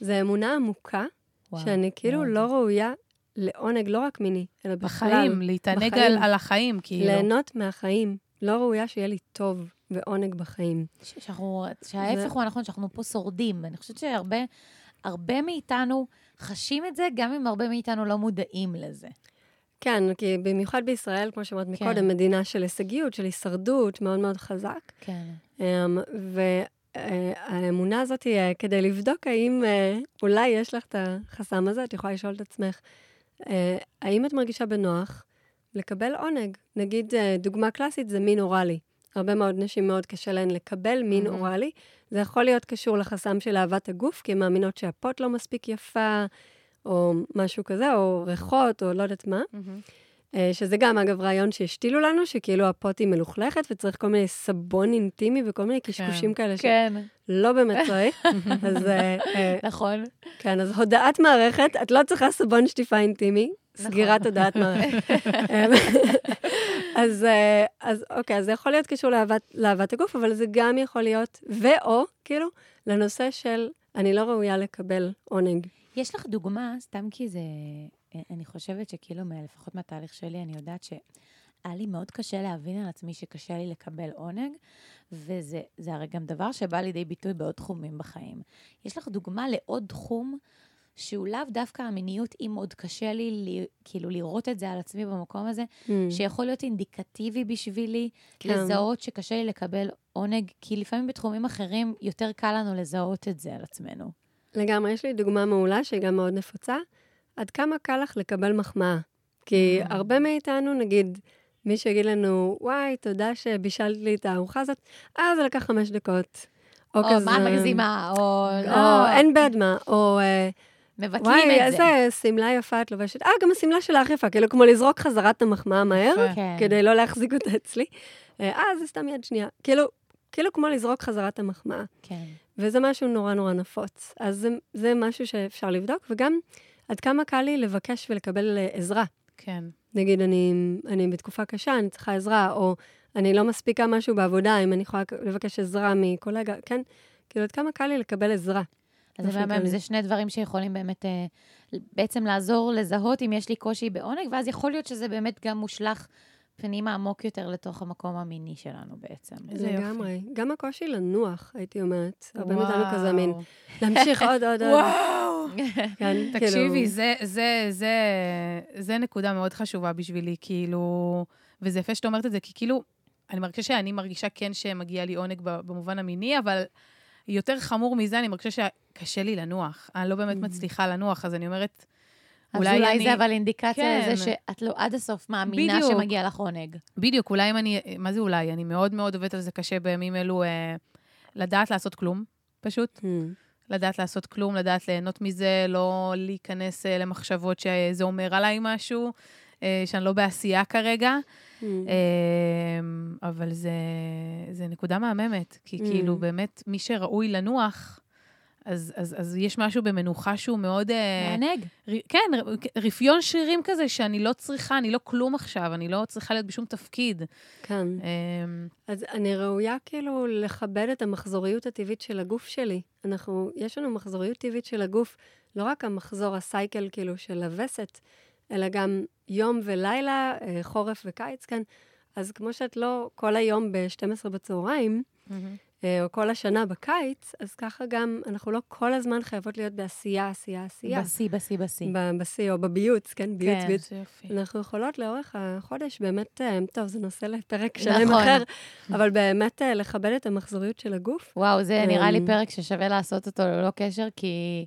זה אמונה עמוקה, וואו, שאני כאילו מאוד. לא ראויה לעונג, לא רק מיני, אלא בכלל. בחיים, להתענג בחיים. על, על החיים, כאילו. ליהנות מהחיים. לא ראויה שיהיה לי טוב ועונג בחיים. שאנחנו, שההפך הוא הנכון, שאנחנו פה שורדים. אני חושבת שהרבה הרבה מאיתנו חשים את זה, גם אם הרבה מאיתנו לא מודעים לזה. כן, כי במיוחד בישראל, כמו שאמרת כן. מקודם, מדינה של הישגיות, של הישרדות, מאוד מאוד חזק. כן. אמ, והאמונה הזאת היא אה, כדי לבדוק האם אה, אולי יש לך את החסם הזה, את יכולה לשאול את עצמך, אה, האם את מרגישה בנוח לקבל עונג? נגיד, דוגמה קלאסית זה מין אוראלי. הרבה מאוד נשים מאוד קשה להן לקבל מין מהמם. אוראלי. זה יכול להיות קשור לחסם של אהבת הגוף, כי הן מאמינות שהפוט לא מספיק יפה, או משהו כזה, או ריחות, או לא יודעת מה. אה, שזה גם, אגב, רעיון שהשתילו לנו, שכאילו הפוט היא מלוכלכת וצריך כל מיני סבון אינטימי וכל מיני קשקושים כאלה כן, שלא באמת צריך. (laughs) אז אה, אה, נכון. כן, אז הודעת מערכת, את לא צריכה סבון שטיפה אינטימי. סגירת הודעת. אמ, (laughs) (laughs) אז, אה, אז אוקיי, אז זה יכול להיות קשור לאהבת, לאהבת הגוף, אבל זה גם יכול להיות, ואו, כאילו, לנושא של אני לא ראויה לקבל עונג. יש לך דוגמה, סתם כי זה... אני חושבת שכאילו, לפחות מהתהליך שלי, אני יודעת שהיה לי מאוד קשה להבין על עצמי שקשה לי לקבל עונג, וזה זה הרי גם דבר שבא לידי ביטוי בעוד תחומים בחיים. יש לך דוגמה לעוד תחום שהוא לאו דווקא המיניות, אם עוד קשה לי, לי כאילו לראות את זה על עצמי במקום הזה, Mm, שיכול להיות אינדיקטיבי בשבילי, כן. לזהות שקשה לי לקבל עונג, כי לפעמים בתחומים אחרים יותר קל לנו לזהות את זה על עצמנו. לגמרי, יש לי דוגמה מעולה שהיא גם מאוד נפוצה. עד כמה קל לך לקבל מחמאה? כי Mm. הרבה מאיתנו, נגיד, מי שיגיד לנו, וואי, תודה שבישלת לי את הארוחה הזאת, אה, זה לקח חמש דקות. או, או כזה... מה מגזימה, או או לא, אין בעד מה, או אה, מבטלים וואי, את זה. איזה שמלה יפה את לובשת. אה, גם השמלה שלך יפה, כאילו כמו לזרוק חזרה את המחמאה מהר. כן. כדי לא להחזיק אותה אצלי. אה, זה סתם יד שנייה. כאילו, כאילו כמו לזרוק חזרה את המחמאה. כן. וזה משהו נורא נורא נפוץ. אז זה, זה משהו שאפשר לבדוק, וגם עד כמה קל לי לבקש ולקבל אה, עזרה. כן. נגיד, אני, אני בתקופה קשה, אני צריכה עזרה, או אני לא מספיקה משהו בעבודה, אם אני יכולה לבקש עזרה מקולגה, כן? כאילו, עד כמה קל לי לקבל עזרה. אז זה, באמת, כללי. זה שני דברים שיכולים באמת אה, בעצם לעזור לזהות אם יש לי קושי בעונג, ואז יכול להיות שזה באמת גם מושלך פנימה עמוק יותר לתוך המקום המיני שלנו בעצם. יופי. לגמרי. גם הקושי לנוח, הייתי אומרת. הרבה וואו. מאיתנו כזה מין, להמשיך עוד, עוד, עוד. וואו! (laughs) כן, תקשיבי, כאילו- זה, זה, זה, זה נקודה מאוד חשובה בשבילי, כאילו, וזה יפה שאת אומרת את זה, כי כאילו, אני מרגישה שאני מרגישה כן שמגיע לי עונג במובן המיני, אבל יותר חמור מזה, אני מרגישה שקשה לי לנוח. אני לא באמת מצליחה לנוח, אז אני אומרת, אז אולי אולי אני- זה אבל אינדיקציה כן. לזה שאת לא עד הסוף מאמינה בדיוק. שמגיע לך עונג. בדיוק, אולי אם אני, מה זה אולי? אני מאוד מאוד עובדת על זה קשה בימים אלו, אה, לדעת לעשות כלום, פשוט. Hmm. לדעת לעשות כלום, לדעת ליהנות מזה, לא להיכנס אה, למחשבות שזה אומר עליי משהו, אה, שאני לא בעשייה כרגע. Hmm. אה, אבל זה, זה נקודה מהממת, כי Mm. כאילו באמת, מי שראוי לנוח, אז, אז, אז יש משהו במנוחה שהוא מאוד... אה, מענג. ר- כן, ר- רפיון שרירים כזה, שאני לא צריכה, אני לא כלום עכשיו, אני לא צריכה להיות בשום תפקיד. כן. אה, אז אני ראויה כאילו לכבד את המחזוריות הטבעית של הגוף שלי. אנחנו, יש לנו מחזוריות טבעית של הגוף, לא רק המחזור, הסייקל כאילו של הווסת, אלא גם יום ולילה, אה, חורף וקיץ, כן. אז כמו שאת לא כל היום ב-12 בצהריים, אה, או כל השנה בקיץ, אז ככה גם אנחנו לא כל הזמן חייבות להיות בעשייה, עשייה, עשייה. בשיא, בשיא, בשיא. ב- בשיא או בביוץ, כן? ביוץ, כן. ביוץ. זה יופי. אנחנו יכולות לאורך החודש באמת, אה, טוב, זה נושא לפרק שלם נכון. אחר, אבל באמת לכבד את המחזוריות של הגוף. וואו, זה נראה לי אמ, פרק ששווה לעשות אותו ללא קשר, כי,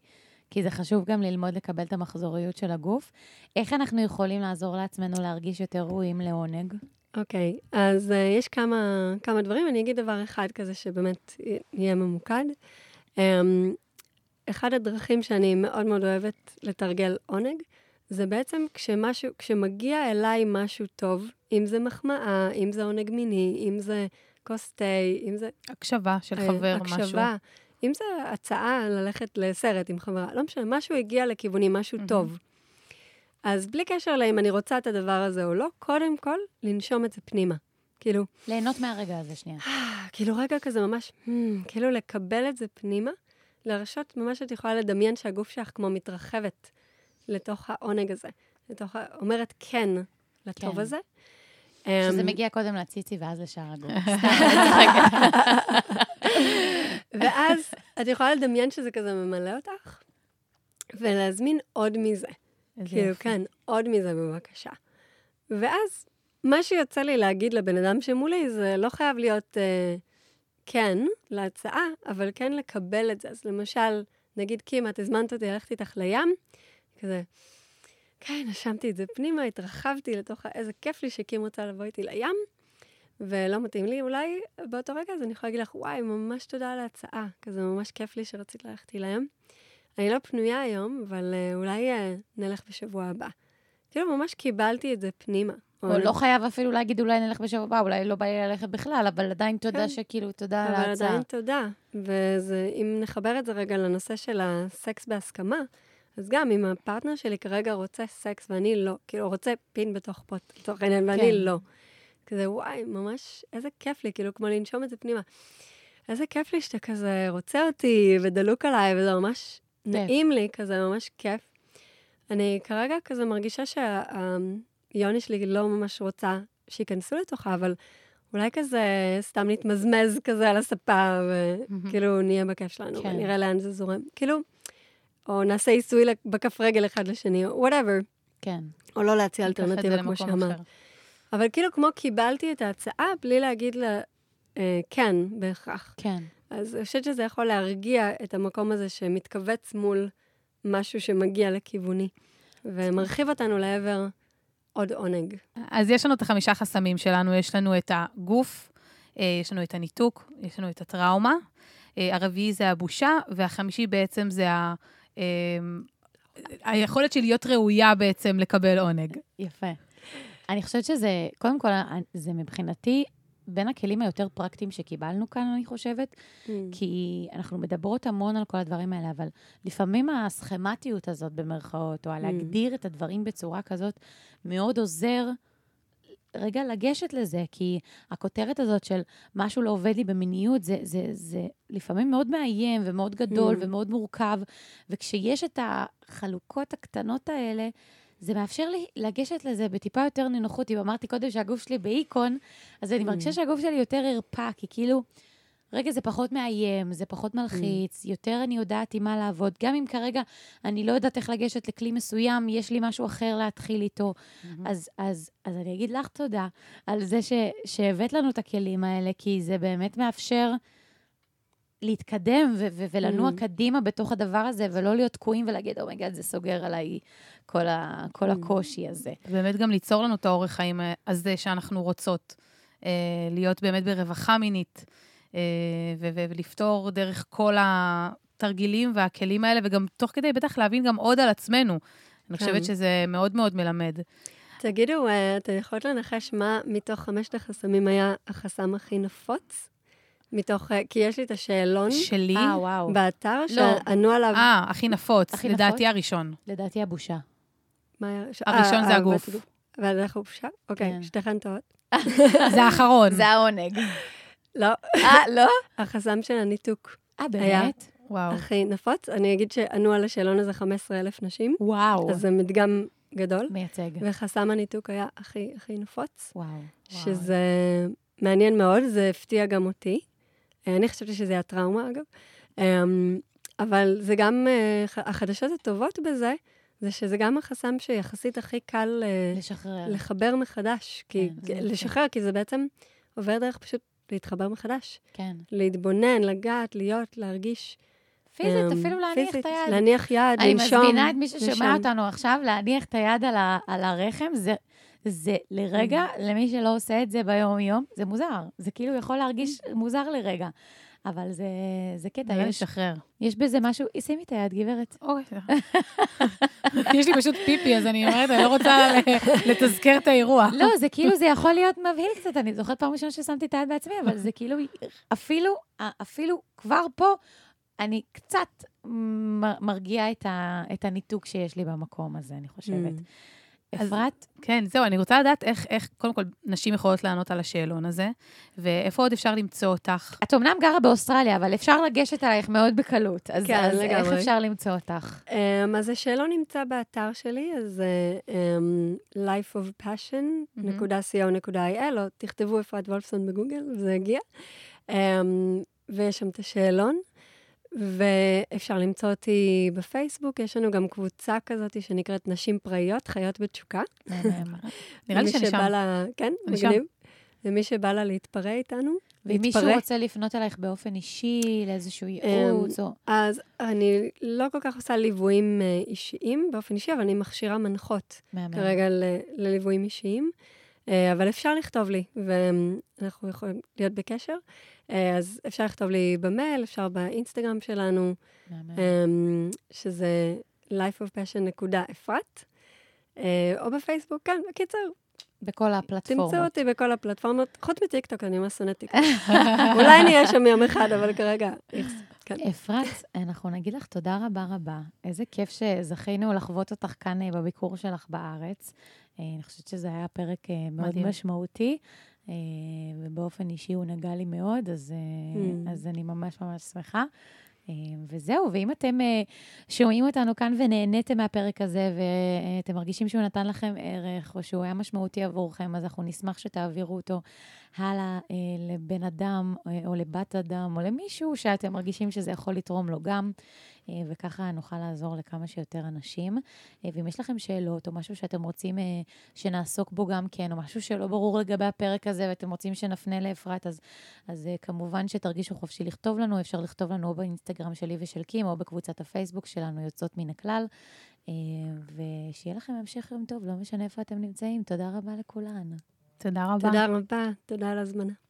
כי זה חשוב גם ללמוד לקבל את המחזוריות של הגוף. איך אנחנו יכולים לעזור לעצמנו להרגיש יותר ראויים לעונג? אוקיי, אז uh, יש כמה, כמה דברים. אני אגיד דבר אחד כזה שבאמת יהיה ממוקד. Um, אחד הדרכים שאני מאוד מאוד אוהבת לתרגל עונג, זה בעצם כשמשהו, כשמגיע אליי משהו טוב, אם זה מחמאה, אם זה עונג מיני, אם זה כוס תה, אם זה הקשבה של אה, חבר, משהו. הקשבה, אם זה הצעה ללכת לסרט עם חברה, לא משנה, משהו הגיע לכיווני, משהו מהמם. טוב. אז בלי קשר לאם אני רוצה את הדבר הזה או לא, קודם כל, לנשום את זה פנימה. כאילו, ליהנות מהרגע הזה שנייה. כאילו רגע כזה ממש, hmm, כאילו לקבל את זה פנימה, להרשות, ממש את יכולה לדמיין שהגוף שלך כמו מתרחבת לתוך העונג הזה, לתוך, ה- אומרת כן לטוב כן. הזה. שזה אמ, מגיע קודם לציצי ואז לשאר הגוף. (laughs) ואז את יכולה לדמיין שזה כזה ממלא אותך, ולהזמין עוד מזה. כאילו. כן, עוד מזה בבקשה. ואז, מה שיוצא לי להגיד לבן אדם שמולי, זה לא חייב להיות אה, כן להצעה, אבל כן לקבל את זה. אז למשל, נגיד, קים, את הזמנת אותי ללכת איתך לים, כזה, כן, נשמתי את זה פנימה, התרחבתי לתוך. איזה כיף לי שקים רוצה לבוא איתי לים, ולא מתאים לי, אולי באותו רגע אז אני יכולה להגיד לך, וואי, ממש תודה על ההצעה, כזה ממש כיף לי שרצית ללכת לים. אני לא פנויה היום, אבל uh, אולי uh, נלך בשבוע הבא. כאילו, ממש קיבלתי את זה פנימה. או לא חייב אפילו להגיד, אולי נלך בשבוע הבא, אולי לא בא לי ללכת בכלל, אבל עדיין תודה כן. שכאילו, תודה על אבל ההצעה. עדיין תודה. ואם נחבר את זה רגע לנושא של הסקס בהסכמה, אז גם אם הפרטנר שלי כרגע רוצה סקס ואני לא, כאילו, רוצה פין בתוך פוט, לצורך העניין, ואני כן. לא. כזה, וואי, ממש, איזה כיף לי, כאילו, כמו לנשום את זה פנימה. איזה כיף לי שאתה כזה רוצה אותי ודלוק עליי, וזה ממש נעים לי, כזה ממש כיף. אני כרגע כזה מרגישה שהיוני שלי לא ממש רוצה שייכנסו לתוכה, אבל אולי כזה סתם נתמזמז כזה על הספה, וכאילו נהיה בכיף שלנו, כן. ונראה לאן זה זורם. כאילו, או נעשה עיסוי בכף רגל אחד לשני, או whatever, כן. או לא להציע אלטרנטיבה, כמו שאמרת. אבל כאילו, כמו קיבלתי את ההצעה, בלי להגיד לה, אה, כן, בהכרח. כן. אז אני חושבת שזה יכול להרגיע את המקום הזה שמתכווץ מול משהו שמגיע לכיווני, ומרחיב אותנו לעבר עוד עונג. אז יש לנו את החמישה חסמים שלנו, יש לנו את הגוף, אה, יש לנו את הניתוק, יש לנו את הטראומה, אה, הרביעי זה הבושה, והחמישי בעצם זה ה... אה, היכולת של להיות ראויה בעצם לקבל עונג. יפה. אני חושבת שזה, קודם כל, זה מבחינתי בין הכלים היותר פרקטיים שקיבלנו כאן, אני חושבת, כי אנחנו מדברות המון על כל הדברים האלה, אבל לפעמים הסכמטיות הזאת, במרכאות, או להגדיר את הדברים בצורה כזאת, מאוד עוזר רגע לגשת לזה, כי הכותרת הזאת של משהו לא עובד לי במיניות, זה, זה, זה לפעמים מאוד מאיים ומאוד גדול Mm. ומאוד מורכב, וכשיש את החלוקות הקטנות האלה, זה מאפשר לי לגשת לזה בטיפה יותר נינוחות. אם אמרתי קודם שהגוף שלי באיקון, אז אני Mm. מרגישה שהגוף שלי יותר ערפה, כי כאילו, רגע, זה פחות מאיים, זה פחות מלחיץ, יותר אני יודעת עם מה לעבוד. גם אם כרגע אני לא יודעת איך לגשת לכלי מסוים, יש לי משהו אחר להתחיל איתו. אז, אז, אז אני אגיד לך תודה על זה ש, שהבאת לנו את הכלים האלה, כי זה באמת מאפשר להתקדם ו- ו- ולנוע Mm. קדימה בתוך הדבר הזה, ולא להיות תקועים ולהגיד, oh my god, זה סוגר עליי כל, ה- כל Mm. הקושי הזה. באמת גם ליצור לנו את האורח חיים הזה שאנחנו רוצות. אה, להיות באמת ברווחה מינית, אה, ו- ו- ולפתור דרך כל התרגילים והכלים האלה, וגם תוך כדי בטח להבין גם עוד על עצמנו. אני כן. חושבת שזה מאוד מאוד מלמד. תגידו, אה, אתם יכולות לנחש מה מתוך חמשת החסמים היה החסם הכי נפוץ? מתוך, אה, כי יש לי את השאלון שלי, אה, וואו. באתר, לא. שענו עליו... אה, הכי נפוץ, הכי לדעתי נפוץ? הראשון. לדעתי הבושה. מה היה? ש- הראשון אה, זה אה, הגוף. והדרך חופשה? אוקיי, כן. שתיכן טועות. (laughs) זה האחרון. זה העונג. לא, אה, לא? (laughs) החסם של הניתוק אה, היה. באמת? וואו. הכי נפוץ. אני אגיד שענו על השאלון הזה 15,000 נשים, וואו. אז זה מדגם גדול. מייצג. וחסם הניתוק היה הכי הכי נפוץ, וואו. שזה מעניין מאוד, זה הפתיע גם אותי. אני חשבתי שזה היה טראומה, אגב. אמ, אבל זה גם, אה, החדשות הטובות בזה, זה שזה גם החסם שיחסית הכי קל אה, לשחרר. לחבר מחדש. כי, כן, זה יפה. לשחרר, כי זה בעצם עובר דרך פשוט להתחבר מחדש. כן. להתבונן, לגעת, להיות, להרגיש. פיזית, אמ, אפילו להניח פיזית, את היד. להניח יד, אני לנשום. מזמינה את מי ששומע. אותנו עכשיו להניח את היד על, ה, על הרחם. זה, זה לרגע, Mm. למי שלא עושה את זה ביום-יום, זה מוזר. זה כאילו יכול להרגיש מוזר לרגע. אבל זה, זה קטע, יש, לשחרר. יש בזה משהו... שימי את היד, גברת. אוקיי. יש לי פשוט פיפי, אז אני אומרת, אני לא רוצה לתזכר את האירוע. לא, זה כאילו, זה יכול להיות מבהיל קצת. אני זוכרת פעם ראשונה ששמתי את היד בעצמי, אבל זה כאילו, אפילו, אפילו כבר פה, אני קצת מרגיעה את, ה, את הניתוק שיש לי במקום הזה, אני חושבת. Mm. אז- אפרת? כן, זהו, אני רוצה לדעת איך, איך, קודם כל, נשים יכולות לענות על השאלון הזה, ואיפה עוד אפשר למצוא אותך? את אמנם גרה באוסטרליה, אבל אפשר לגשת עליך מאוד בקלות. אז, כן, אז איך לגמרי. אפשר למצוא אותך? Um, אז השאלון נמצא באתר שלי, אז uh, um, lifeofpassion.co.il, או תכתבו אפרת וולפסון בגוגל, זה יגיע. Um, ויש שם את השאלון. ואפשר למצוא אותי בפייסבוק, יש לנו גם קבוצה כזאת שנקראת נשים פראיות, חיות בתשוקה. (laughs) נראה לי שאני שם. לה, כן. מגניב. ומי שבא לה להתפרע איתנו, ואם מישהו. רוצה לפנות אלייך באופן אישי, לאיזשהו ייעוץ, או... אז אני לא כל כך עושה ליוויים אה, אישיים באופן אישי, אבל אני מכשירה מנחות. כרגע לליוויים אישיים. אה, אבל אפשר לכתוב לי, ואנחנו יכולים להיות בקשר. אה, אז אפשר לכתוב לי במייל, אפשר באינסטגרם שלנו. אמ, שזה lifeofpassion.אפרת, אה, או בפייסבוק, כן, בקיצר, בכל הפלטפורמות. תמצאו אותי בכל הפלטפורמות, חוץ מטיקטוק, אני ממש שונאת טיקטוק. (laughs) אולי אני אהיה שם יום אחד, אבל כרגע, כן. אפרת, אנחנו נגיד לך תודה רבה רבה. איזה כיף שזכינו לחוות אותך כאן בביקור שלך בארץ. אה, אני חושבת שזה היה פרק אה, מאוד מדהים. משמעותי, אה, ובאופן אישי הוא נגע לי מאוד, אז, Mm. אז אני ממש ממש שמחה. וזהו, ואם אתם שומעים אותנו כאן ונהניתם מהפרק הזה, ואתם מרגישים שהוא נתן לכם ערך, או שהוא היה משמעותי עבורכם, אז אנחנו נשמח שתעבירו אותו הלאה אה, לבן אדם, או לבת אדם, או למישהו שאתם מרגישים שזה יכול לתרום לו גם, וככה נוכל לעזור לכמה שיותר אנשים. אה, ואם יש לכם שאלות, או משהו שאתם רוצים אה, שנעסוק בו גם כן, או משהו שלא ברור לגבי הפרק הזה, ואתם רוצים שנפנה לאפרת, אז, אז אה, כמובן שתרגישו חופשי לכתוב לנו, אפשר לכתוב לנו או באינסטגרם שלי ושל קים, או בקבוצת הפייסבוק שלנו, יוצאות מן הכלל. אה, ושיהיה לכם המשך יום טוב, לא משנה איפה אתם נמצאים. תודה רבה לכולן. תודה רבה. תודה רבה, תודה על ההזמנה.